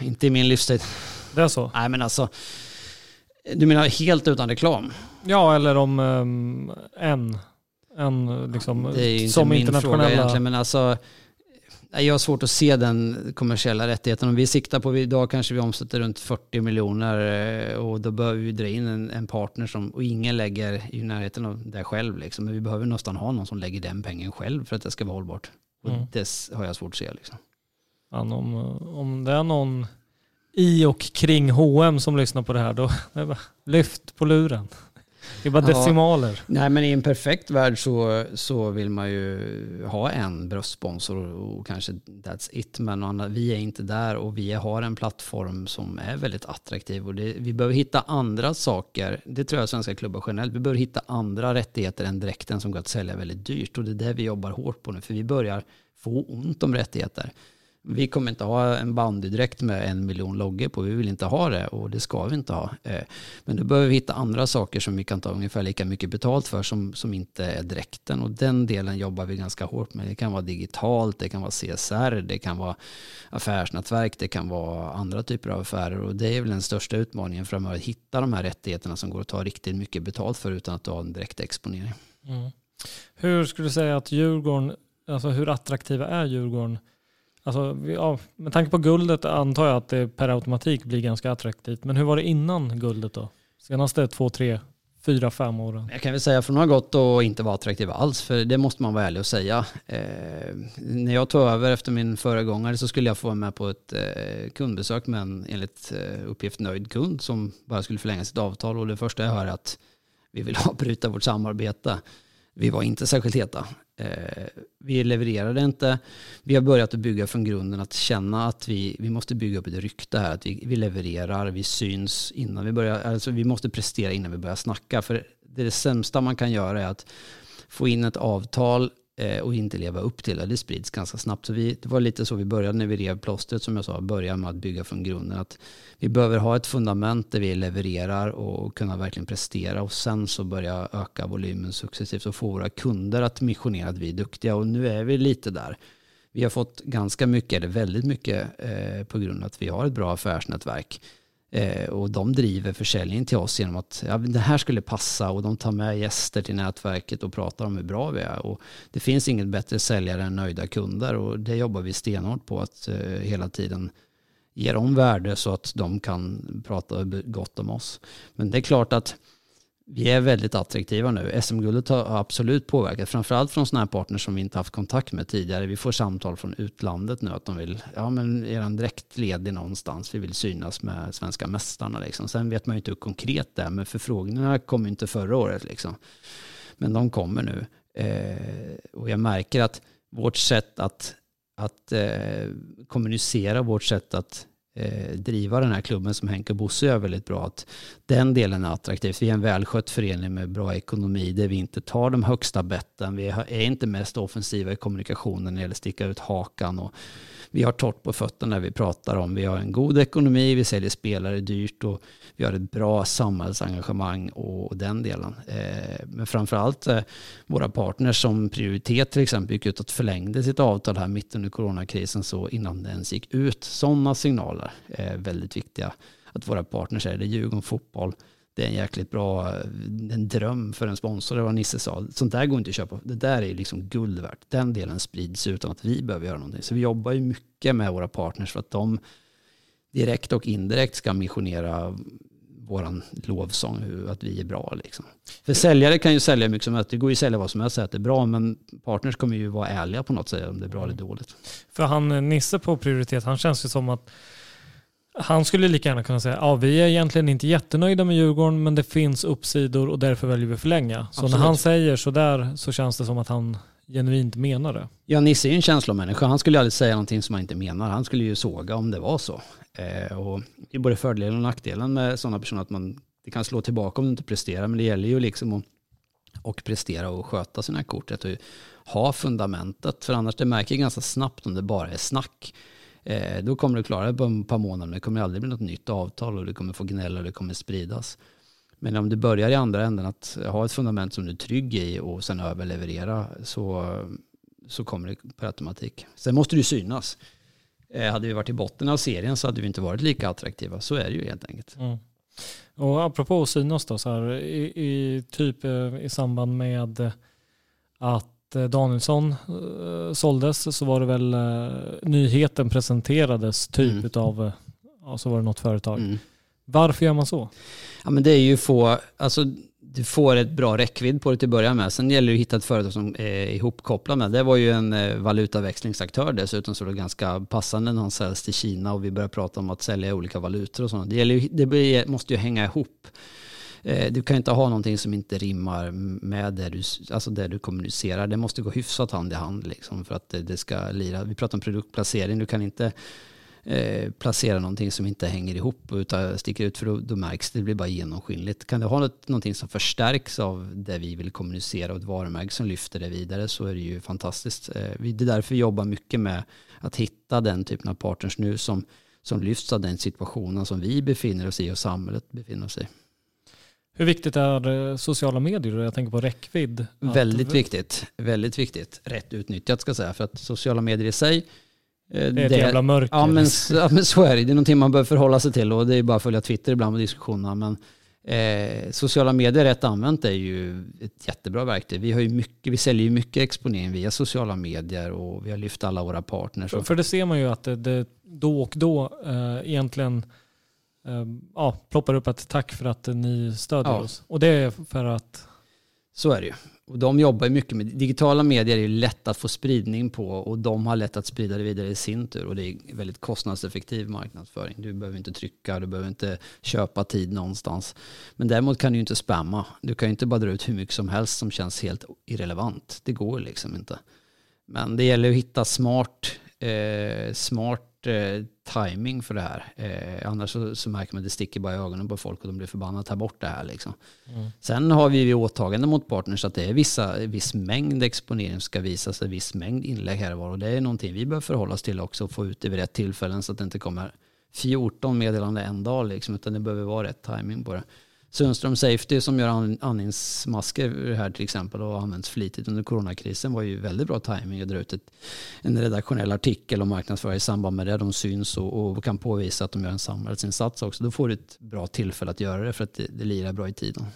Inte i min livstid. Det är så? Nej men alltså, du menar helt utan reklam? Ja, eller om um, en, en liksom, Det är ju inte som min fråga egentligen, men alltså jag har svårt att se den kommersiella rättigheten. Om vi siktar på, idag kanske vi omsätter runt 40 miljoner eh, och då behöver vi dra in en, en partner som, och ingen lägger i närheten av det själv liksom. Men vi behöver nästan ha någon som lägger den pengen själv för att det ska vara hållbart. Och Mm. det har jag svårt att se liksom. Fan, om, om det är någon i och kring H&M som lyssnar på det här, då det bara, lyft på luren. Det är bara Ja. decimaler. Nej men i en perfekt värld så, så vill man ju ha en bröstsponsor och, och kanske that's it. Men vi är inte där och vi har en plattform som är väldigt attraktiv. Och det, vi behöver hitta andra saker. Det tror jag svenska klubbar generellt. Vi behöver hitta andra rättigheter än dräkten som går att sälja väldigt dyrt. Och det är det vi jobbar hårt på nu. För vi börjar få ont om rättigheter. Vi kommer inte ha en bandydräkt med en miljon loggor på. Vi vill inte ha det och det ska vi inte ha. Eh, men då behöver vi hitta andra saker som vi kan ta ungefär lika mycket betalt för som, som inte är dräkten. Och den delen jobbar vi ganska hårt med. Det kan vara digitalt, det kan vara CSR, det kan vara affärsnätverk, det kan vara andra typer av affärer. Och det är väl den största utmaningen framöver, att hitta de här rättigheterna som går att ta riktigt mycket betalt för utan att ha en direkt exponering. Mm. Hur skulle du säga att Djurgården, alltså hur attraktiva är Djurgården? Alltså, ja, med tanke på guldet antar jag att det per automatik blir ganska attraktivt. Men hur var det innan guldet då? Senaste två, tre, fyra, fem åren? Jag kan väl säga från har gått och inte vara attraktiv alls, för det måste man vara ärlig och säga. Eh, när jag tog över efter min föregångare så skulle jag få vara med på ett eh, kundbesök med en enligt eh, uppgift nöjd kund som bara skulle förlänga sitt avtal och det första jag hör är att vi vill avbryta vårt samarbete. Vi var inte särskilt heta. Eh, vi levererade inte. Vi har börjat att bygga från grunden att känna att vi, vi måste bygga upp ett rykte här. Att vi, vi levererar, vi syns innan vi börjar. Alltså vi måste prestera innan vi börjar snacka. För det, det sämsta man kan göra är att få in ett avtal Eh, och inte leva upp till det. Det sprids ganska snabbt. Så vi, det var lite så vi började när vi rev plåstret som jag sa. Börja med att bygga från grunden. Att vi behöver ha ett fundament där vi levererar och kunna verkligen prestera och sen så börja öka volymen successivt och få våra kunder att missionera att vi är duktiga och nu är vi lite där. Vi har fått ganska mycket, eller väldigt mycket, eh, på grund av att vi har ett bra affärsnätverk. Eh, och de driver försäljningen till oss genom att ja, det här skulle passa och de tar med gäster till nätverket och pratar om hur bra vi är. Och det finns inget bättre säljare än nöjda kunder och det jobbar vi stenhårt på att eh, hela tiden ge dem värde så att de kan prata gott om oss. Men det är klart att vi är väldigt attraktiva nu. SM-guldet har absolut påverkat, framförallt från sådana här partners som vi inte haft kontakt med tidigare. Vi får samtal från utlandet nu att de vill, ja men är den direkt ledig någonstans? Vi vill synas med svenska mästarna liksom. Sen vet man ju inte hur konkret det är, men förfrågningarna kom ju inte förra året liksom. Men de kommer nu. Eh, och jag märker att vårt sätt att, att eh, kommunicera, vårt sätt att eh, driva den här klubben som Henke och Bosse gör väldigt bra. Att den delen är attraktiv. Vi är en välskött förening med bra ekonomi där vi inte tar de högsta betten. Vi är inte mest offensiva i kommunikationen när det gäller att sticka ut hakan. Och vi har torrt på fötterna när vi pratar om. Vi har en god ekonomi, vi säljer spelare dyrt och vi har ett bra samhällsengagemang och den delen. Eh, men framförallt eh, våra partners som prioritet till exempel gick ut och förlängde sitt avtal här mitt under coronakrisen så innan det ens gick ut. Sådana signaler är väldigt viktiga. Att våra partners är det Djurgården Fotboll, det är en jäkligt bra en dröm för en sponsor, det var Nisse sa. Sånt där går inte att köpa. Det där är liksom guld värt. Den delen sprids utan att vi behöver göra någonting. Så vi jobbar ju mycket med våra partners för att de direkt och indirekt ska missionera våran lovsång, hur, att vi är bra. Liksom. För säljare kan ju sälja mycket som helst. Det går ju att sälja vad som helst, säga att det är bra, men partners kommer ju vara ärliga på något sätt om det är bra eller dåligt. För han Nisse på prioritet, han känns ju som att han skulle lika gärna kunna säga, ja vi är egentligen inte jättenöjda med Djurgården men det finns uppsidor och därför väljer vi förlänga. Så Absolut. när han säger sådär så känns det som att han genuint menar det. Ja, Nisse är ju en känslomänniska. Han skulle aldrig säga någonting som han inte menar. Han skulle ju såga om det var så. Eh, och det är både fördelen och nackdelen med sådana personer att man, det kan slå tillbaka om du inte presterar. Men det gäller ju liksom att och prestera och sköta sina kort. Att ha fundamentet. För annars det märker jag ganska snabbt om det bara är snack. Eh, då kommer du klara det på ett par månader. Men det kommer aldrig bli något nytt avtal och du kommer få gnälla och det kommer spridas. Men om du börjar i andra änden att ha ett fundament som du är trygg i och sen överleverera så, så kommer det per automatik. Sen måste du synas. Eh, hade vi varit i botten av serien så hade vi inte varit lika attraktiva. Så är det ju helt enkelt. Mm. Och apropå att synas då, så här, i, i, typ eh, i samband med att Danielsson eh, såldes så var det väl eh, nyheten presenterades typ Mm. utav, eh, ja så var det något företag. Mm. Varför gör man så? Ja men det är ju få, alltså du får ett bra räckvidd på det till att börja med. Sen gäller det att hitta ett företag som är ihopkopplat med. Det var ju en eh, valutaväxlingsaktör dessutom så det är ganska passande när han säljs till Kina och vi börjar prata om att sälja olika valutor och sånt. Det, gäller det måste ju hänga ihop. Eh, du kan inte ha någonting som inte rimmar med det du, alltså det du kommunicerar. Det måste gå hyfsat hand i hand liksom för att eh, det, ska lira. Vi pratar om produktplacering. Du kan inte eh, placera någonting som inte hänger ihop utan sticker ut för då, då märks det, det blir bara genomskinligt. Kan du ha något, någonting som förstärks av det vi vill kommunicera och ett varumärke som lyfter det vidare så är det ju fantastiskt. Eh, vi, det är därför vi jobbar mycket med att hitta den typen av partners nu som, som lyfts av den situationen som vi befinner oss i och samhället befinner sig i. Hur viktigt är sociala medier? Jag tänker på räckvidd. Väldigt viktigt. Väldigt viktigt. Rätt utnyttjat ska jag säga. För att sociala medier i sig. eh, Det är ett jävla mörker. Ja men, ja men så är det. Det är någonting man behöver förhålla sig till. Och det är bara att följa Twitter ibland med diskussionerna. Men eh, sociala medier rätt använt är ju ett jättebra verktyg. Vi, har ju mycket, vi säljer ju mycket exponering via sociala medier. Och vi har lyft alla våra partners. För, för det ser man ju att det, det då och då eh, egentligen ja, ploppar upp ett tack för att ni stödjer Ja. oss. Och det är för att Så är det ju. Och de jobbar mycket med digitala medier är lätt att få spridning på och de har lätt att sprida det vidare i sin tur och det är väldigt kostnadseffektiv marknadsföring. Du behöver inte trycka, du behöver inte köpa tid någonstans. Men däremot kan du ju inte spamma. Du kan ju inte bara dra ut hur mycket som helst som känns helt irrelevant. Det går liksom inte. Men det gäller att hitta smart, eh, smart eh, timing för det här. Eh, annars så, så märker man att det sticker bara i ögonen på folk och de blir förbannade att ta bort det här. Liksom. Sen har vi åtagande mot partners att det är vissa, viss mängd exponering som ska visas, en viss mängd inlägg här och var. Och det är någonting vi behöver förhålla oss till också och få ut det vid rätt tillfällen så att det inte kommer 14 meddelanden en dag liksom, utan det behöver vara rätt timing på det. Sundström Safety som gör an- andningsmasker här till exempel och har använts flitigt under coronakrisen var ju väldigt bra timing att dra ut ett, en redaktionell artikel och marknadsföra i samband med det. De syns och, och kan påvisa att de gör en samhällsinsats också. Då får du ett bra tillfälle att göra det för att det, det lirar bra i tiden.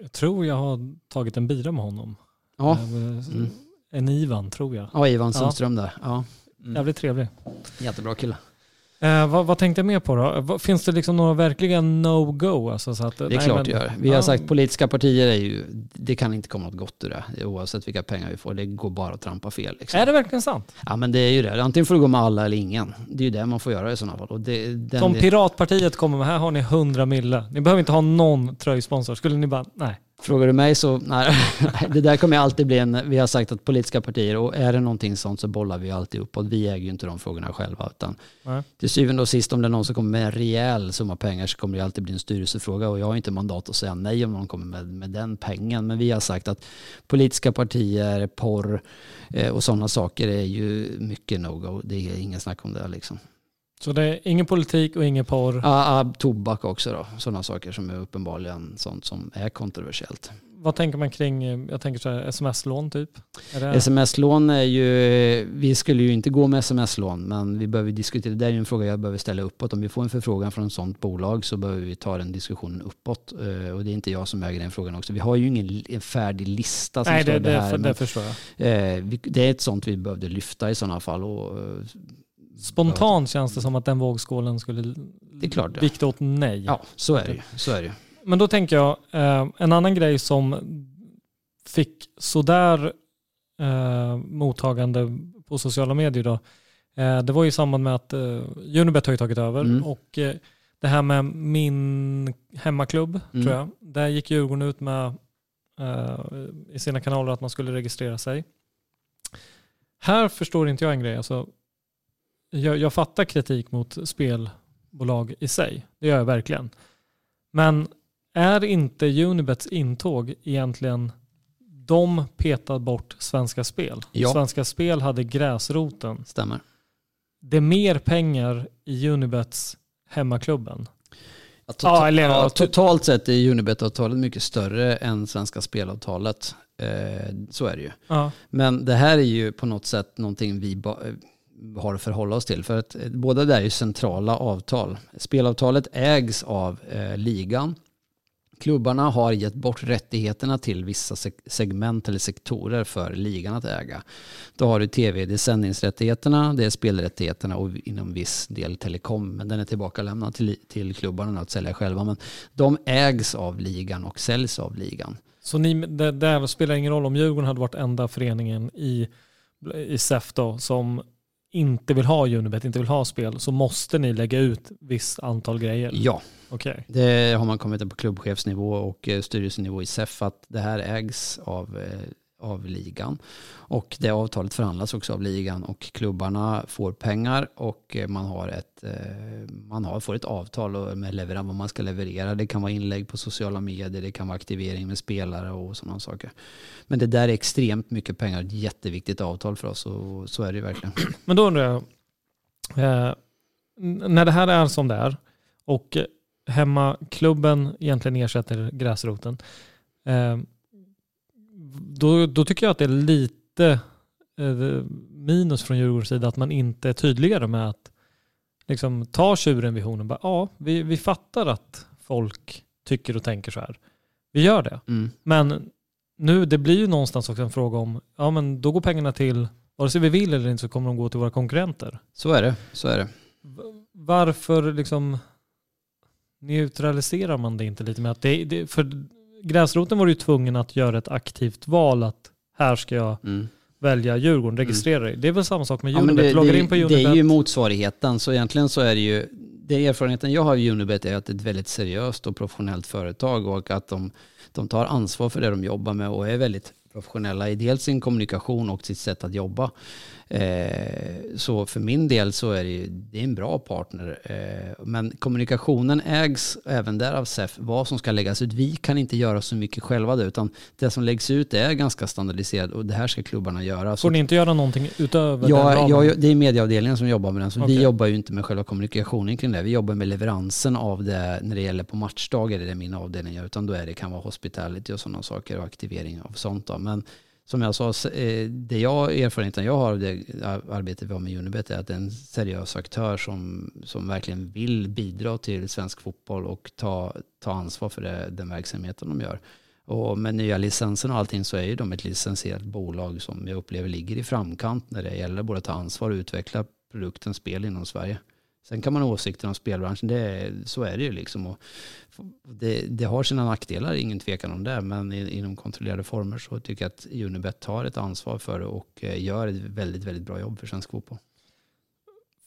jag tror jag har tagit en bira med honom. Ja, Eh, Mm. En Ivan tror jag. ja Ivan Ja. Sundström där. Ja. Mm. Jävligt trevlig. Jättebra kille. Eh, vad, vad tänkte jag mer på då? Finns det liksom några verkliga no-go? Alltså, så att, Det är klart det gör. Vi har Ja. sagt politiska partier är ju, det kan inte komma något gott ur det. Oavsett vilka pengar vi får. Det går bara att trampa fel. Liksom. Är det verkligen sant? Ja men det är ju det. Antingen får du gå med alla eller ingen. Det är ju det man får göra i sådana fall. Och det, den, Som Piratpartiet kommer med, här har ni 100 mille. Ni behöver inte ha någon tröjsponsor. Skulle ni bara, nej. Frågar du mig så, nej, det där kommer alltid bli en, vi har sagt att politiska partier, och är det någonting sånt så bollar vi alltid upp och vi äger ju inte de frågorna själva. Utan Nej. till syvende och sist om det är någon som kommer med en rejäl summa pengar så kommer det alltid bli en styrelsefråga och jag har inte mandat att säga nej om någon kommer med, med den pengen. Men vi har sagt att politiska partier, porr eh, och sådana saker är ju mycket no-go. Det är ingen snack om det liksom. Så det är ingen politik och ingen porr. Ah, ah, tobak också då, sådana saker som är uppenbarligen sånt som är kontroversiellt. vad tänker man kring, jag tänker så här, sms-lån typ? Det... Sms-lån är ju, vi skulle ju inte gå med sms-lån men vi behöver diskutera, det är ju en fråga jag behöver ställa uppåt. Om vi får en förfrågan från ett sådant bolag så behöver vi ta den diskussionen uppåt. Eh, och det är inte jag som äger den frågan också. Vi har ju ingen färdig lista som Nej, står det, det, här. men, det förstår jag. eh, vi- det är ett sånt vi behövde lyfta i sådana fall. Och, eh, Spontant känns det som att den vågskålen skulle det är klart. vikta åt nej. Ja, så är det ju. Så är det. Men då tänker jag, eh, en annan grej som fick sådär eh, mottagande på sociala medier då, eh, det var i samband med att eh, Unibet har ju tagit över Mm. och det här med min hemmaklubb, Mm. tror jag, där gick Djurgården ut med i sina kanaler att man skulle registrera sig. Här förstår inte jag en grej. Alltså, jag, jag fattar kritik mot spelbolag i sig. Det gör jag verkligen. Men är inte Unibets intåg egentligen de petar bort Svenska Spel? Ja. Svenska Spel hade gräsroten. Stämmer. Det är mer pengar i Unibets hemmaklubben. Ja, Ja, tota- eller- ja, totalt sett är Unibet-avtalet mycket större än Svenska Spelavtalet. Eh, så är det ju. Ja. Men det här är ju på något sätt någonting vi har att förhålla oss till. För att eh, båda det är ju centrala avtal. Spelavtalet ägs av eh, ligan. Klubbarna har gett bort rättigheterna till vissa segment eller sektorer för ligan att äga. Då har du tv, det är sändningsrättigheterna, det är spelrättigheterna och inom viss del telekom. Men den är tillbaka till, till klubbarna att sälja själva. Men de ägs av ligan och säljs av ligan. Så ni, det, det spelar ingen roll om Djurgården hade varit enda föreningen i, i SEF då, som inte vill ha Unibet, inte vill ha spel, så måste ni lägga ut viss antal grejer? Ja, Okej. Det har man kommit upp på klubbchefsnivå och eh, styrelsenivå i SEF att det här ägs av, eh, av ligan. Och det avtalet förhandlas också av ligan och klubbarna får pengar och eh, man har ett, eh, man har, får ett avtal med leverans, vad man ska leverera. Det kan vara inlägg på sociala medier, det kan vara aktivering med spelare och sådana saker. Men det där är extremt mycket pengar, ett jätteviktigt avtal för oss och så är det ju verkligen. Men då undrar jag, eh, när det här är som det är och eh, hemmaklubben egentligen ersätter gräsroten, eh, då, då tycker jag att det är lite eh, minus från Djurgårdens sida att man inte är tydligare med att liksom, ta tjuren vid hornen. Bara, ja, vi, vi fattar att folk tycker och tänker så här. Vi gör det. Mm. Men nu, det blir ju någonstans också en fråga om, ja men då går pengarna till, vare sig vi vill eller inte så kommer de gå till våra konkurrenter. Så är det, så är det. Varför liksom neutraliserar man det inte lite med att det, det för gräsroten var ju tvungen att göra ett aktivt val att här ska jag Mm. välja Djurgården, registrera dig. Det är väl samma sak med Ja, Unibet, det, loggar det, in på det Unibet. är ju motsvarigheten, så egentligen så är det ju, det erfarenheten jag har av Unibet är att det är ett väldigt seriöst och professionellt företag och att de, de tar ansvar för det de jobbar med och är väldigt professionella i dels sin kommunikation och sitt sätt att jobba. Eh, så för min del så är det, ju, det är en bra partner. Eh, men kommunikationen ägs även där av SEF, vad som ska läggas ut. Vi kan inte göra så mycket själva där, utan det som läggs ut är ganska standardiserat och det här ska klubbarna göra. Får ni inte göra någonting utöver den Ja, ramen? ja, det är medieavdelningen som jobbar med den. Så Okej. vi jobbar ju inte med själva kommunikationen kring det. Vi jobbar med leveransen av det när det gäller på matchdagar. är det min avdelning gör. Utan då är det kan vara hospitality och sådana saker och aktivering av sånt. Då. Men som jag sa, eh, det jag, erfarenheten jag har av det arbetet vi har med Unibet är att det är en seriös aktör som, som verkligen vill bidra till svensk fotboll och ta, ta ansvar för det, den verksamheten de gör. Och med nya licensen och allting så är ju de ett licensierat bolag som jag upplever ligger i framkant när det gäller både att ta ansvar och utveckla produkten spel inom Sverige. Sen kan man ha åsikter om spelbranschen, det så är det ju liksom. Och det, det har sina nackdelar, ingen tvekan om det, men i- inom kontrollerade former så tycker jag att Unibet tar ett ansvar för det och eh, gör ett väldigt, väldigt bra jobb för svensk fotboll.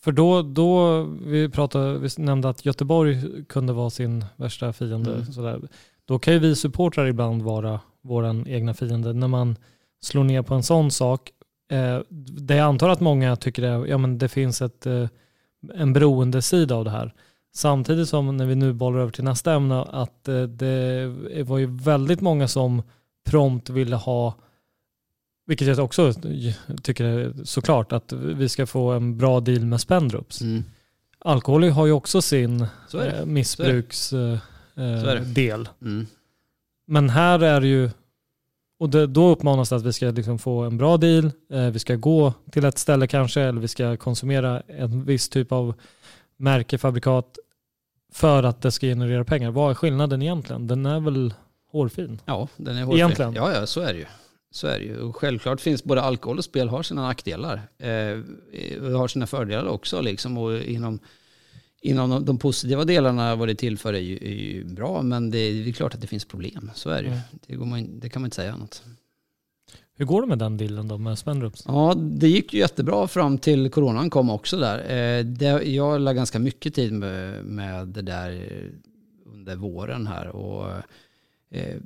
För då, då vi, pratade, vi nämnde att Göteborg kunde vara sin värsta fiende. Mm. Sådär. Då kan ju vi supportrar ibland vara vår egna fiende när man slår ner på en sån sak. Eh, det jag antar att många tycker är, ja men det finns ett, eh, en beroendesida av det här. Samtidigt som när vi nu bollar över till nästa ämne att eh, det var ju väldigt många som prompt ville ha vilket jag också tycker är såklart att vi ska få en bra deal med Spendrups. Mm. Alkohol har ju också sin eh, missbruksdel. Eh. Mm. Men här är det ju och det, då uppmanas det att vi ska liksom få en bra deal, eh, vi ska gå till ett ställe kanske, eller vi ska konsumera en viss typ av märke, fabrikat, för att det ska generera pengar. Vad är skillnaden egentligen? Den är väl hårfin? Ja, den är hårfin. Egentligen. Ja, ja, så är det ju. Så är det ju. Och självklart finns både alkohol och spel har sina nackdelar. Eh, har sina fördelar också liksom. Och inom, inom de, de positiva delarna vad det tillför är ju, är ju bra. Men det, det är klart att det finns problem. Så är det ju. Mm. Det, man, det kan man inte säga annat. Hur går det med den dealen då med Spendrups? Ja, det gick ju jättebra fram till coronan kom också där. Eh, det, jag la ganska mycket tid med, med det där under våren här. Och, eh,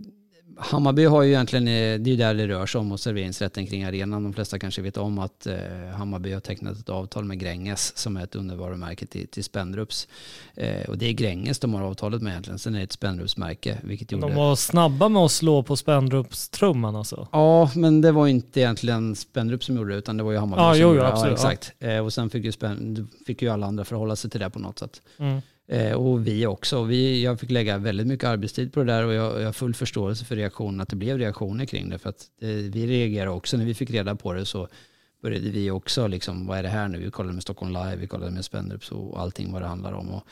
Hammarby har ju egentligen, eh, det är ju där det rör sig om och serveringsrätten kring arenan. De flesta kanske vet om att eh, Hammarby har tecknat ett avtal med Gränges som är ett undervarumärke till, till Spendrups. Eh, och det är Gränges de har avtalet med egentligen. Sen är det ett Spendrups-märke. Vilket gjorde... De var snabba med att slå på Spendrups-trumman alltså. Ja, men det var inte egentligen Spendrup som gjorde det utan det var ju Hammarby Ja, som jo, gjorde jo, det. absolut, Ja, exakt. Eh, och sen fick ju, Spen, fick ju alla andra förhålla sig till det på något sätt. Mm. Eh, och vi också. Vi, jag fick lägga väldigt mycket arbetstid på det där och jag, jag har full förståelse för reaktionen, att det blev reaktioner kring det. För att eh, vi reagerade också, när vi fick reda på det så började vi också liksom, vad är det här nu? Vi kollade med Stockholm Live, vi kollade med Spendrups och allting vad det handlar om. Och,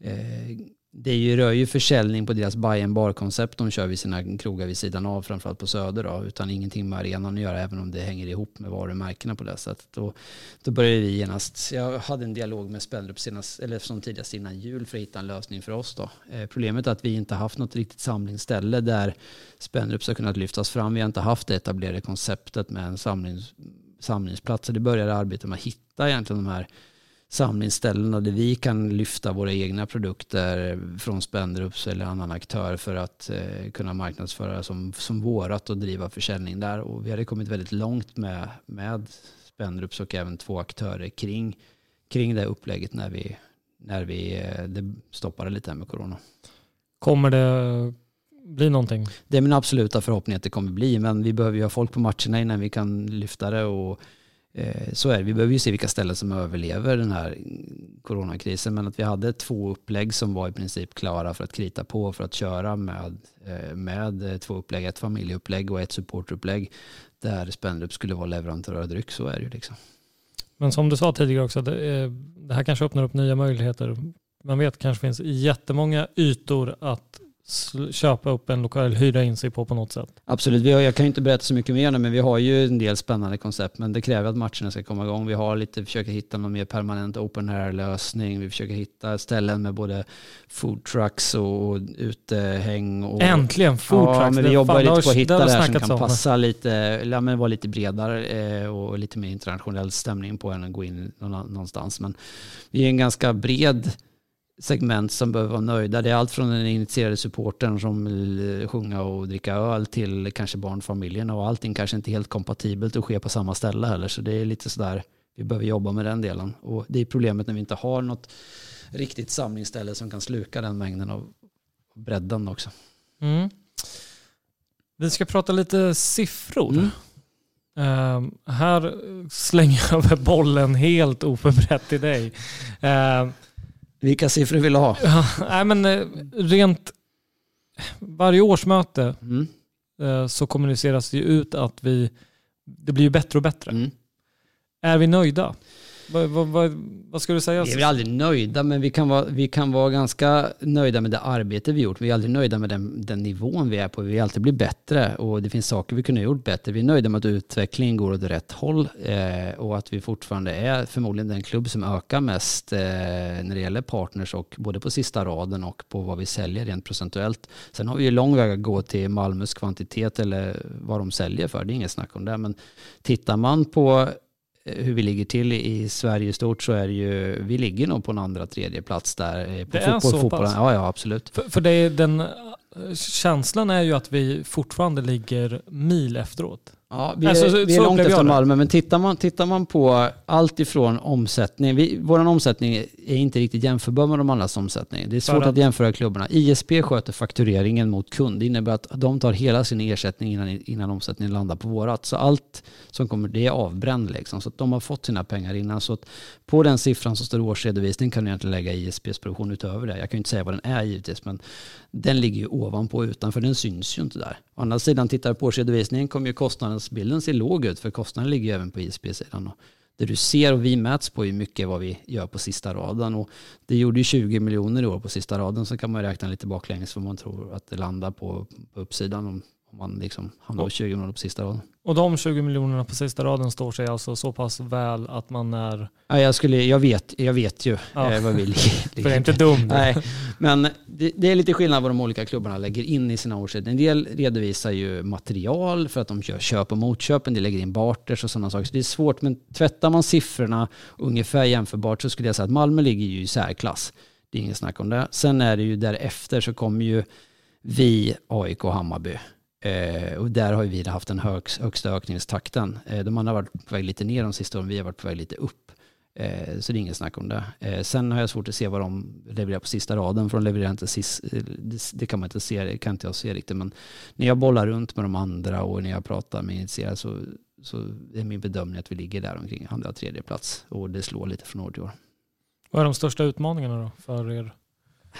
eh, det är ju, rör ju försäljning på deras buy and bar-koncept de kör vid sina krogar vid sidan av, framförallt på Söder då, utan ingenting med arenan att göra, även om det hänger ihop med varumärkena på det sättet. Och då började vi genast, jag hade en dialog med Spendrup senast, eller som tidigast innan jul för att hitta en lösning för oss då. Eh, problemet är att vi inte haft något riktigt samlingsställe där Spendrup har kunnat lyftas fram. Vi har inte haft det etablerade konceptet med en samlings, samlingsplats. Så det började arbetet med att hitta egentligen de här samlingsställena där vi kan lyfta våra egna produkter från Spendrups eller annan aktör för att eh, kunna marknadsföra som, som vårat och driva försäljning där. Och vi hade kommit väldigt långt med, med Spendrups och även två aktörer kring, kring det upplägget när vi, när vi eh, det stoppade lite med corona. Kommer det bli någonting? Det är min absoluta förhoppning att det kommer bli, men vi behöver ju ha folk på matcherna innan vi kan lyfta det och Eh, så är det. Vi behöver ju se vilka ställen som överlever den här coronakrisen. Men att vi hade två upplägg som var i princip klara för att krita på för att köra med, eh, med eh, två upplägg. Ett familjeupplägg och ett supportupplägg. Där Spendrup skulle vara leverantör av dryck. Så är det ju liksom. Men som du sa tidigare också, det, det här kanske öppnar upp nya möjligheter. Man vet kanske finns jättemånga ytor att köpa upp en lokal, hyra in sig på på något sätt. Absolut, vi har, jag kan ju inte berätta så mycket mer nu, men vi har ju en del spännande koncept, men det kräver att matcherna ska komma igång. Vi har lite, försöker hitta någon mer permanent open air-lösning. Vi försöker hitta ställen med både food trucks och utehäng. Och, Äntligen food trucks! Ja, men vi jobbar lite på att hitta det, det här som kan om. passa lite, ja, men vara lite bredare eh, och lite mer internationell stämning på än att gå in någonstans. Men vi är en ganska bred segment som behöver vara nöjda. Det är allt från den initierade supporten som vill sjunga och dricka öl till kanske barnfamiljerna och allting kanske inte helt kompatibelt att ske på samma ställe heller. Så det är lite sådär, vi behöver jobba med den delen. Och det är problemet när vi inte har något riktigt samlingsställe som kan sluka den mängden av bredden också. Mm. Vi ska prata lite siffror. Mm. Uh, här slänger jag över bollen helt oförberett till dig. Uh, vilka siffror vill du ha? Ja, nej men eh, rent varje årsmöte mm. Eh, så kommuniceras det ut att vi, det blir bättre och bättre. Mm. Är vi nöjda? Vad, vad, vad, vad ska du säga? Vi är väl aldrig nöjda, men vi kan, vara, vi kan vara ganska nöjda med det arbete vi gjort. Vi är aldrig nöjda med den, den nivån vi är på. Vi vill alltid bli bättre och det finns saker vi kunde ha gjort bättre. Vi är nöjda med att utvecklingen går åt rätt håll eh, och att vi fortfarande är förmodligen den klubb som ökar mest eh, när det gäller partners och både på sista raden och på vad vi säljer rent procentuellt. Sen har vi ju lång väg att gå till Malmös kvantitet eller vad de säljer för. Det är inget snack om det. Men tittar man på hur vi ligger till i Sverige i stort så är det ju, vi ligger nog på en andra, tredje plats där. Eh, på det fotboll, är så fotboll. pass? Ja, ja, absolut. För, för det är den, känslan är ju att vi fortfarande ligger mil efteråt. Ja, vi är, alltså, vi är långt efter Malmö, men tittar man, tittar man på allt ifrån omsättning, vi, vår omsättning är inte riktigt jämförbar med de andras omsättning. Det är svårt att jämföra klubbarna. ISP sköter faktureringen mot kund. Det innebär att de tar hela sin ersättning innan, innan omsättningen landar på vårat. Så allt som kommer, det är avbränd liksom. Så att de har fått sina pengar innan. Så att på den siffran som står årsredovisning kan du egentligen lägga ISPs produktion utöver det. Jag kan ju inte säga vad den är givetvis, men den ligger ju ovanpå utanför. Den syns ju inte där. Å andra sidan, tittar på årsredovisningen kommer ju kostnadsbilden se låg ut för kostnaden ligger ju även på ISP-sidan. Det du ser och vi mäts på är mycket vad vi gör på sista raden. Och det gjorde ju 20 miljoner i år på sista raden så kan man räkna lite baklänges vad man tror att det landar på, på uppsidan om, om man liksom hamnar på 20 miljoner på sista raden. Och de 20 miljonerna på sista raden står sig alltså så pass väl att man är... Ja, jag, skulle, jag, vet, jag vet ju ja. eh, vad vi ligger. För det är inte dumt. Nej, men det, det, är lite skillnad vad de olika klubbarna lägger in i sina årsredovisningar. En del redovisar ju material för att de kör köp och motköp, en del lägger in barters och sådana saker. Så det är svårt, men tvättar man siffrorna ungefär jämförbart så skulle jag säga att Malmö ligger ju i särklass. Det är inget snack om det. Sen är det ju därefter så kommer ju vi, AIK och Hammarby. Eh, och där har vi haft den hög, högsta ökningstakten. Eh, de andra har varit på väg lite ner de sista åren, vi har varit på väg lite upp. Eh, så det är inget snack om det. Eh, sen har jag svårt att se vad de levererar på sista raden, för de levererar inte sist, eh, det, det, kan man inte se, det kan inte jag se riktigt. Men när jag bollar runt med de andra och när jag pratar med initierade så, så är min bedömning att vi ligger där omkring andra tredje plats och det slår lite från år till år. Vad är de största utmaningarna då för er?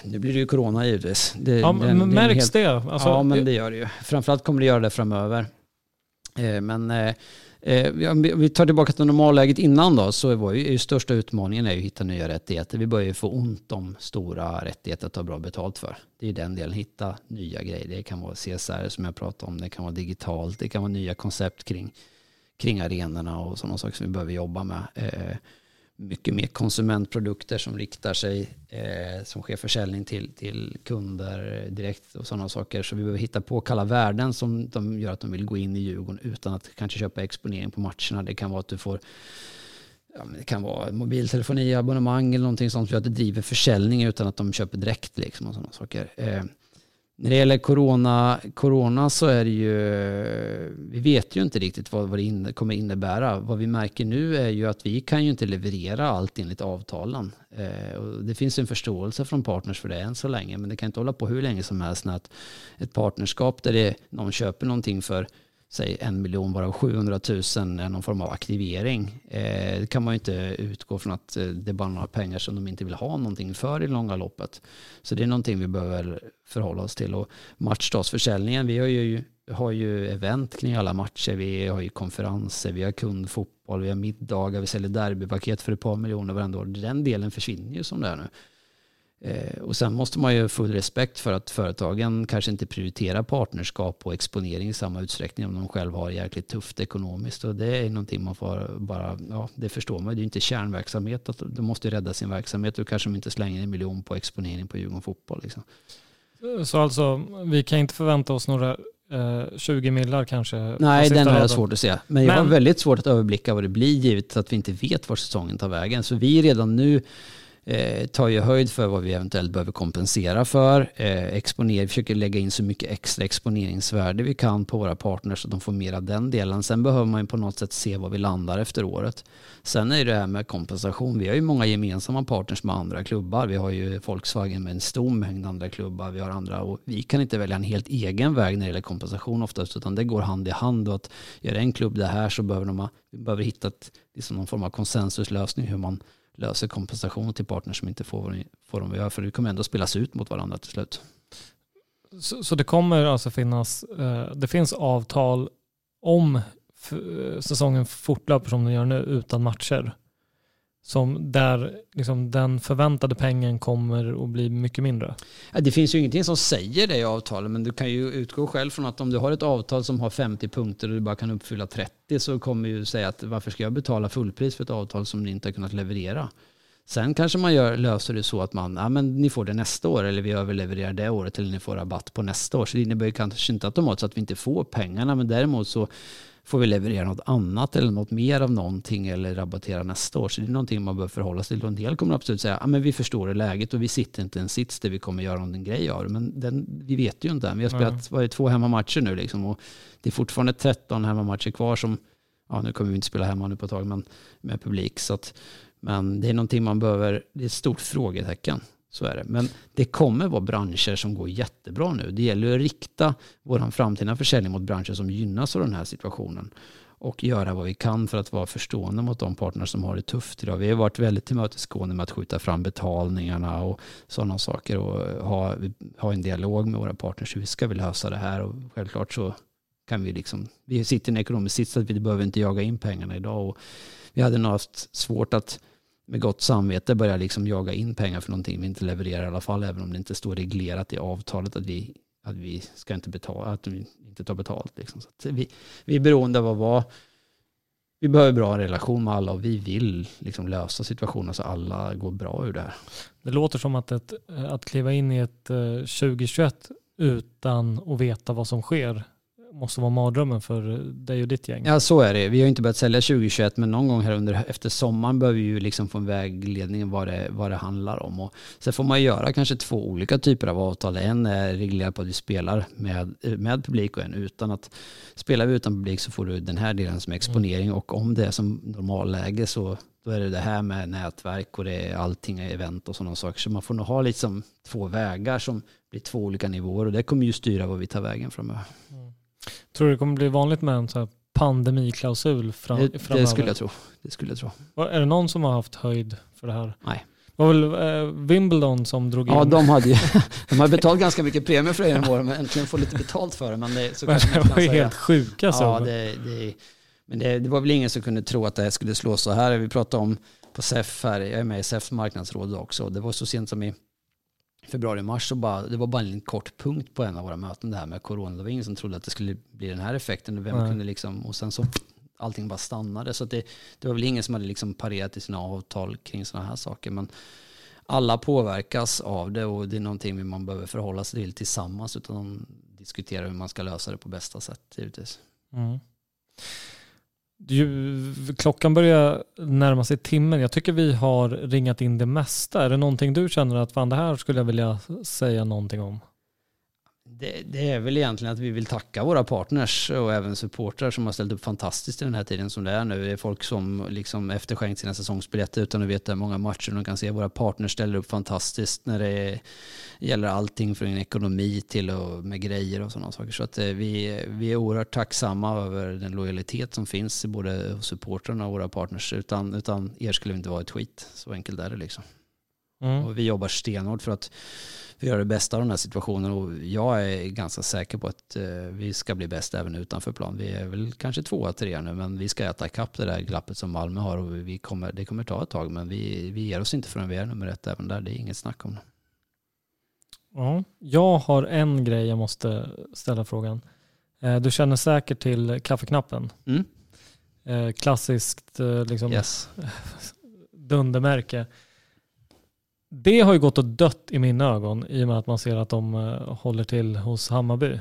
Nu blir det ju corona givetvis. Det, ja, men märks helt, det? Alltså, ja, men det gör det ju. Framförallt kommer det göra det framöver. Eh, men eh, eh vi tar tillbaka till normalläget innan då, så var ju, ju största utmaningen är ju att hitta nya rättigheter. Vi börjar ju få ont om stora rättigheter att ta bra betalt för. Det är den delen, hitta nya grejer. Det kan vara CSR som jag pratade om, det kan vara digitalt, det kan vara nya koncept kring, kring arenorna och sådana saker som vi behöver jobba med. Eh, mycket mer konsumentprodukter som riktar sig, eh, som sker försäljning till, till kunder direkt och sådana saker. Så vi behöver hitta på kalla värden som de gör att de vill gå in i Djurgården utan att kanske köpa exponering på matcherna. Det kan vara att du får ja, det kan vara mobiltelefoni, abonnemang eller någonting sånt som gör att det driver försäljning utan att de köper direkt liksom och sådana saker. Eh, när det gäller corona, corona så är det ju, vi vet ju inte riktigt vad, vad det in, kommer innebära. Vad vi märker nu är ju att vi kan ju inte leverera allt enligt avtalen. Eh, och det finns en förståelse från partners för det än så länge, men det kan inte hålla på hur länge som helst när ett, ett partnerskap där det, någon köper någonting för säg en miljon varav 700 000 är någon form av aktivering. Eh, det kan man ju inte utgå från att eh, det är bara några pengar som de inte vill ha någonting för i långa loppet. Så det är någonting vi behöver förhålla oss till. Och matchdagsförsäljningen, vi har ju, har ju event kring alla matcher, vi har ju konferenser, vi har kundfotboll, vi har middagar, vi säljer derbypaket för ett par miljoner varenda år. Den delen försvinner ju som det är nu. Eh, och sen måste man ju full respekt för att företagen kanske inte prioriterar partnerskap och exponering i samma utsträckning om de själva har jäkligt tufft ekonomiskt. Och det är någonting man får bara, ja det förstår man. Det är inte kärnverksamhet, att de måste rädda sin verksamhet och kanske de inte slänger en miljon på exponering på Djurgården Fotboll. Liksom. Så alltså, vi kan inte förvänta oss några eh, 20 millar kanske? Nej, den har jag svårt att se. Men jag Men... har väldigt svårt att överblicka vad det blir givet att vi inte vet var säsongen tar vägen. Så vi redan nu eh, tar ju höjd för vad vi eventuellt behöver kompensera för. Eh, exponer, försöker lägga in så mycket extra exponeringsvärde vi kan på våra partners så att de får mer av den delen. Sen behöver man ju på något sätt se var vi landar efter året. Sen är det här med kompensation. Vi har ju många gemensamma partners med andra klubbar. Vi har ju Volkswagen med en stor mängd andra klubbar. Vi har andra och vi kan inte välja en helt egen väg när det gäller kompensation oftast utan det går hand i hand och att göra en klubb det här så behöver de vi behöver hitta ett, liksom någon form av konsensuslösning hur man löser kompensation till partners som inte får, får de göra. För det kommer ändå spelas ut mot varandra till slut. Så, så det kommer alltså finnas, eh, det finns avtal om eh, säsongen fortlöper som den gör nu utan matcher? Som där liksom den förväntade pengen kommer att bli mycket mindre? Det finns ju ingenting som säger det i avtalet, men du kan ju utgå själv från att om du har ett avtal som har 50 punkter och du bara kan uppfylla 30 så kommer ju säga att varför ska jag betala fullpris för ett avtal som ni inte har kunnat leverera? Sen kanske man gör, löser det så att man, ja men ni får det nästa år eller vi överlevererar det året eller ni får rabatt på nästa år. Så det innebär ju kanske inte automatiskt att vi inte får pengarna, men däremot så får vi leverera något annat eller något mer av någonting eller rabattera nästa år. Så det är någonting man bör förhålla sig till. Och en del kommer absolut säga, ja men vi förstår det läget och vi sitter inte i en sits där vi kommer göra någon grej av det. Men den, vi vet ju inte än. Vi har spelat är det, två hemmamatcher nu liksom och det är fortfarande 13 hemmamatcher kvar som, ja nu kommer vi inte spela hemma nu på ett tag, men med publik. Så att, men det är någonting man behöver, det är ett stort frågetecken. Så är det. Men det kommer vara branscher som går jättebra nu. Det gäller att rikta vår framtida försäljning mot branscher som gynnas av den här situationen. och göra vad vi kan för att vara förstående mot de partner som har det tufft idag. Vi har varit väldigt tillmötesgående med att skjuta fram betalningarna och sådana saker och ha, ha en dialog med våra partners. Hur ska vi lösa det här? Och självklart så kan vi liksom, vi sitter i en ekonomisk sits att vi behöver inte jaga in pengarna idag och vi hade nog haft svårt att med gott samvete börja liksom jaga in pengar för någonting vi inte levererar i alla fall, även om det inte står reglerat i avtalet att vi, att vi ska inte betala, att vi inte tar betalt. Liksom. Så vi, vi är beroende av att vara, vi behöver bra relation med alla och vi vill liksom lösa situationen så alla går bra ur det här. Det låter som att, ett, att kliva in i ett eh, 2021 utan att veta vad som sker måste vara mardrömmen för dig och ditt gäng. Ja, så är det. Vi har inte börjat sälja 2021, men någon gång här under, efter sommaren behöver vi ju liksom få en vägledning vad det, vad det handlar om. Och sen får man göra kanske två olika typer av avtal. En är reglerat på att vi spelar med, med publik och en utan. att Spelar vi utan publik så får du den här delen som exponering mm. och om det är som normalläge så då är det det här med nätverk och det är allting event och sådana saker. Så man får nog ha liksom två vägar som blir två olika nivåer och det kommer ju styra vad vi tar vägen framöver. Mm. Tror du det kommer bli vanligt med en så pandemiklausul fram, det, framöver? Det skulle jag tro. Det skulle jag tro. Är det någon som har haft höjd för det här? Nej. Det var väl eh, Wimbledon som drog in? Ja, de hade ju de har betalat ganska mycket premie för det genom åren, men äntligen få lite betalt för det. Men det, så men det var ju helt sjuka så. Ja, det, det, men det, det, var väl ingen som kunde tro att det här skulle slå så här. Vi pratade om på SEF här, jag är med i SEFs marknadsråd också. Det var så sent som i februari-mars så bara, det var bara en kort punkt på en av våra möten det här med corona. Det var ingen som trodde att det skulle bli den här effekten. Vem kunde liksom, och sen så allting bara stannade. Så det, det var väl ingen som hade liksom parerat i sina avtal kring sådana här saker. Men alla påverkas av det och det är någonting man behöver förhålla sig till tillsammans utan diskutera hur man ska lösa det på bästa sätt givetvis. Mm. Du, klockan börjar närma sig timmen. Jag tycker vi har ringat in det mesta. Är det någonting du känner att fan det här skulle jag vilja säga någonting om? Det, det, är väl egentligen att vi vill tacka våra partners och även supportrar som har ställt upp fantastiskt i den här tiden som det är nu. Det är folk som liksom efterskänkt sina säsongsbiljetter utan att veta hur många matcher de kan se. Våra partners ställer upp fantastiskt när det gäller allting från ekonomi till och med grejer och sådana saker. Så att eh, vi, vi är oerhört tacksamma över den lojalitet som finns både hos supportrarna och våra partners. Utan, utan er skulle vi inte vara ett skit. Så enkelt är det liksom. Mm. Och vi jobbar stenhårt för att vi gör det bästa av den här situationen och jag är ganska säker på att eh, vi ska bli bäst även utanför plan. Vi är väl kanske tvåa, trea nu men vi ska äta ikapp det där glappet som Malmö har och vi kommer, det kommer ta ett tag men vi, vi ger oss inte förrän vi är nummer ett även där. Det är inget snack om det. Ja, jag har en grej jag måste ställa frågan. Eh, du känner säkert till kaffeknappen. Mm. Eh, klassiskt liksom, yes. dundermärke det har ju gått och dött i mina ögon i och med att man ser att de uh, håller till hos Hammarby.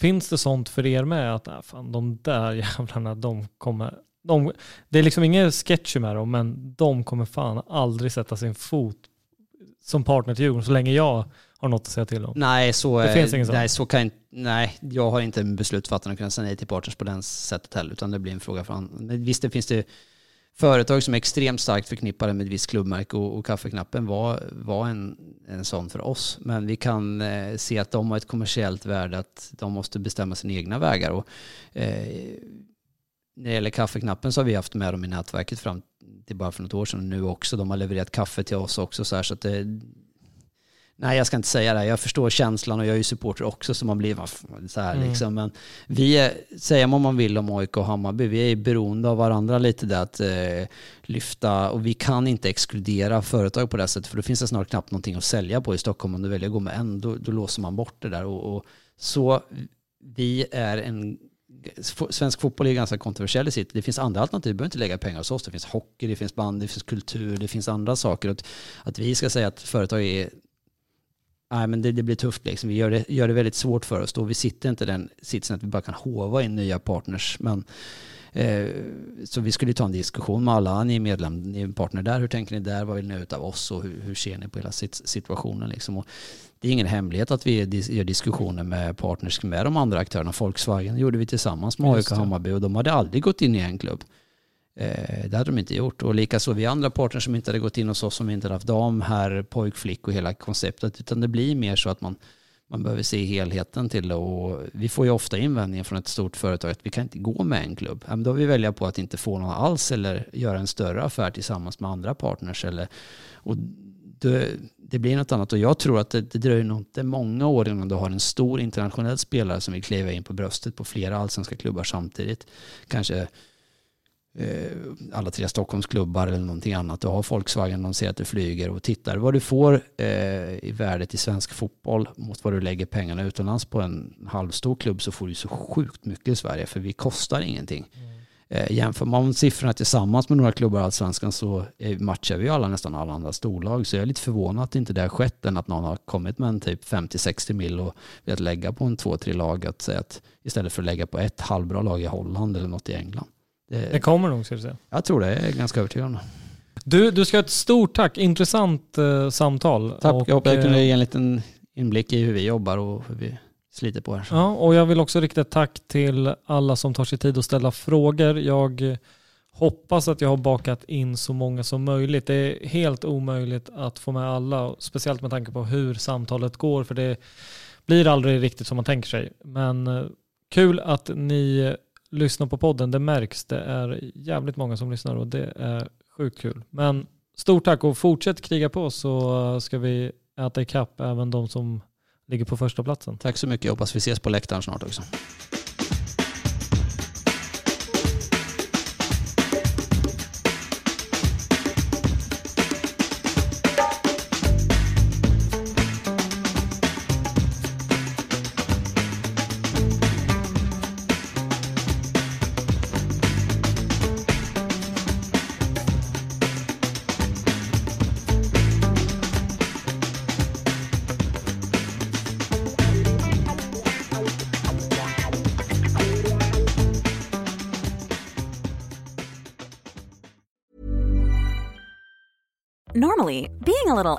Finns det sånt för er med att nej, fan, de där jävlarna, de kommer... De, det är liksom ingen sketch med dem, men de kommer fan aldrig sätta sin fot som partner till Djurgården så länge jag har något att säga till om. Nej, så, det finns inget nej, så kan, nej, jag har inte att kunna säga nej till partners på den sättet heller, utan det blir en fråga för han. Visst, det finns det företag som är extremt starkt förknippade med ett visst klubbmärke och, och kaffeknappen var, var en, en sån för oss. Men vi kan eh, se att de har ett kommersiellt värde, att de måste bestämma sina egna vägar. Och, eh, när det gäller kaffeknappen så har vi haft med dem i nätverket fram till bara för något år sedan och nu också. De har levererat kaffe till oss också så här, så att det, Nej, jag ska inte säga det. Jag förstår känslan och jag är ju supporter också så man blir så här mm. liksom. Men vi är, säger man man vill om AIK och Hammarby, vi är beroende av varandra lite där att eh, lyfta och vi kan inte exkludera företag på det sättet för då finns det snart knappt någonting att sälja på i Stockholm om du väljer att gå med en, då, då låser man bort det där. Och, och, så vi är en Svensk fotboll är ganska kontroversiell i sitt. Det finns andra alternativ. Du behöver inte lägga pengar hos oss. Det finns hockey, det finns band, det finns kultur, det finns andra saker. Att, att vi ska säga att företag är nej, men det, det, blir tufft. Liksom. Vi gör det, gör det väldigt svårt för oss. Då. Vi sitter inte i den sitsen att vi bara kan hova in nya partners. Men, eh, så vi skulle ta en diskussion med alla. Ni är medlem, ni är partner där. Hur tänker ni där? Vad vill ni ut av oss? Och hur, hur ser ni på hela situationen? Liksom? Och det är ingen hemlighet att vi gör diskussioner med partners med de andra aktörerna. Volkswagen gjorde vi tillsammans med AIK Hammarby och de hade aldrig gått in i en klubb. Eh, det hade de inte gjort. Och likaså vi andra partner som inte hade gått in hos oss som inte hade haft dam, herr, pojk, flick och hela konceptet. Utan det blir mer så att man, man behöver se helheten till det och vi får ju ofta invändningar från ett stort företag att vi kan inte gå med en klubb. då har vi välja på att inte få någon alls eller göra en större affär tillsammans med andra partners. Eller, och det, det blir något annat och jag tror att det, det dröjer nog inte många år innan du har en stor internationell spelare som vill kliva in på bröstet på flera allsvenska klubbar samtidigt. Kanske alla tre Stockholmsklubbar eller någonting annat. Du har Volkswagen, de ser att du flyger och tittar vad du får eh, i värdet i svensk fotboll mot vad du lägger pengarna utomlands på en halvstor klubb så får du så sjukt mycket i Sverige för vi kostar ingenting. Mm. Eh, jämför man siffrorna tillsammans med några klubbar i Allsvenskan så matchar vi alla nästan alla andra storlag. Så jag är lite förvånad att inte det har skett än att någon har kommit med en typ 50-60 mil och velat lägga på en två, tre lag. Att säga att istället för att lägga på ett halvbra lag i Holland eller något i England. Det, det kommer nog, ska du säga. Jag tror det, jag är ganska övertygad om du, du ska ha ett stort tack, intressant eh, samtal. Tack, och, jag hoppas jag kunde eh, ge en liten inblick i hur vi jobbar och hur vi sliter på här. Ja, och jag vill också rikta ett tack till alla som tar sig tid att ställa frågor. Jag hoppas att jag har bakat in så många som möjligt. Det är helt omöjligt att få med alla, speciellt med tanke på hur samtalet går, för det blir aldrig riktigt som man tänker sig. Men eh, kul att ni lyssnar på podden. Det märks. Det är jävligt många som lyssnar och det är sjukt kul. Men stort tack och fortsätt kriga på så ska vi äta ikapp även de som ligger på första platsen. Tack så mycket. Jag hoppas vi ses på läktaren snart också.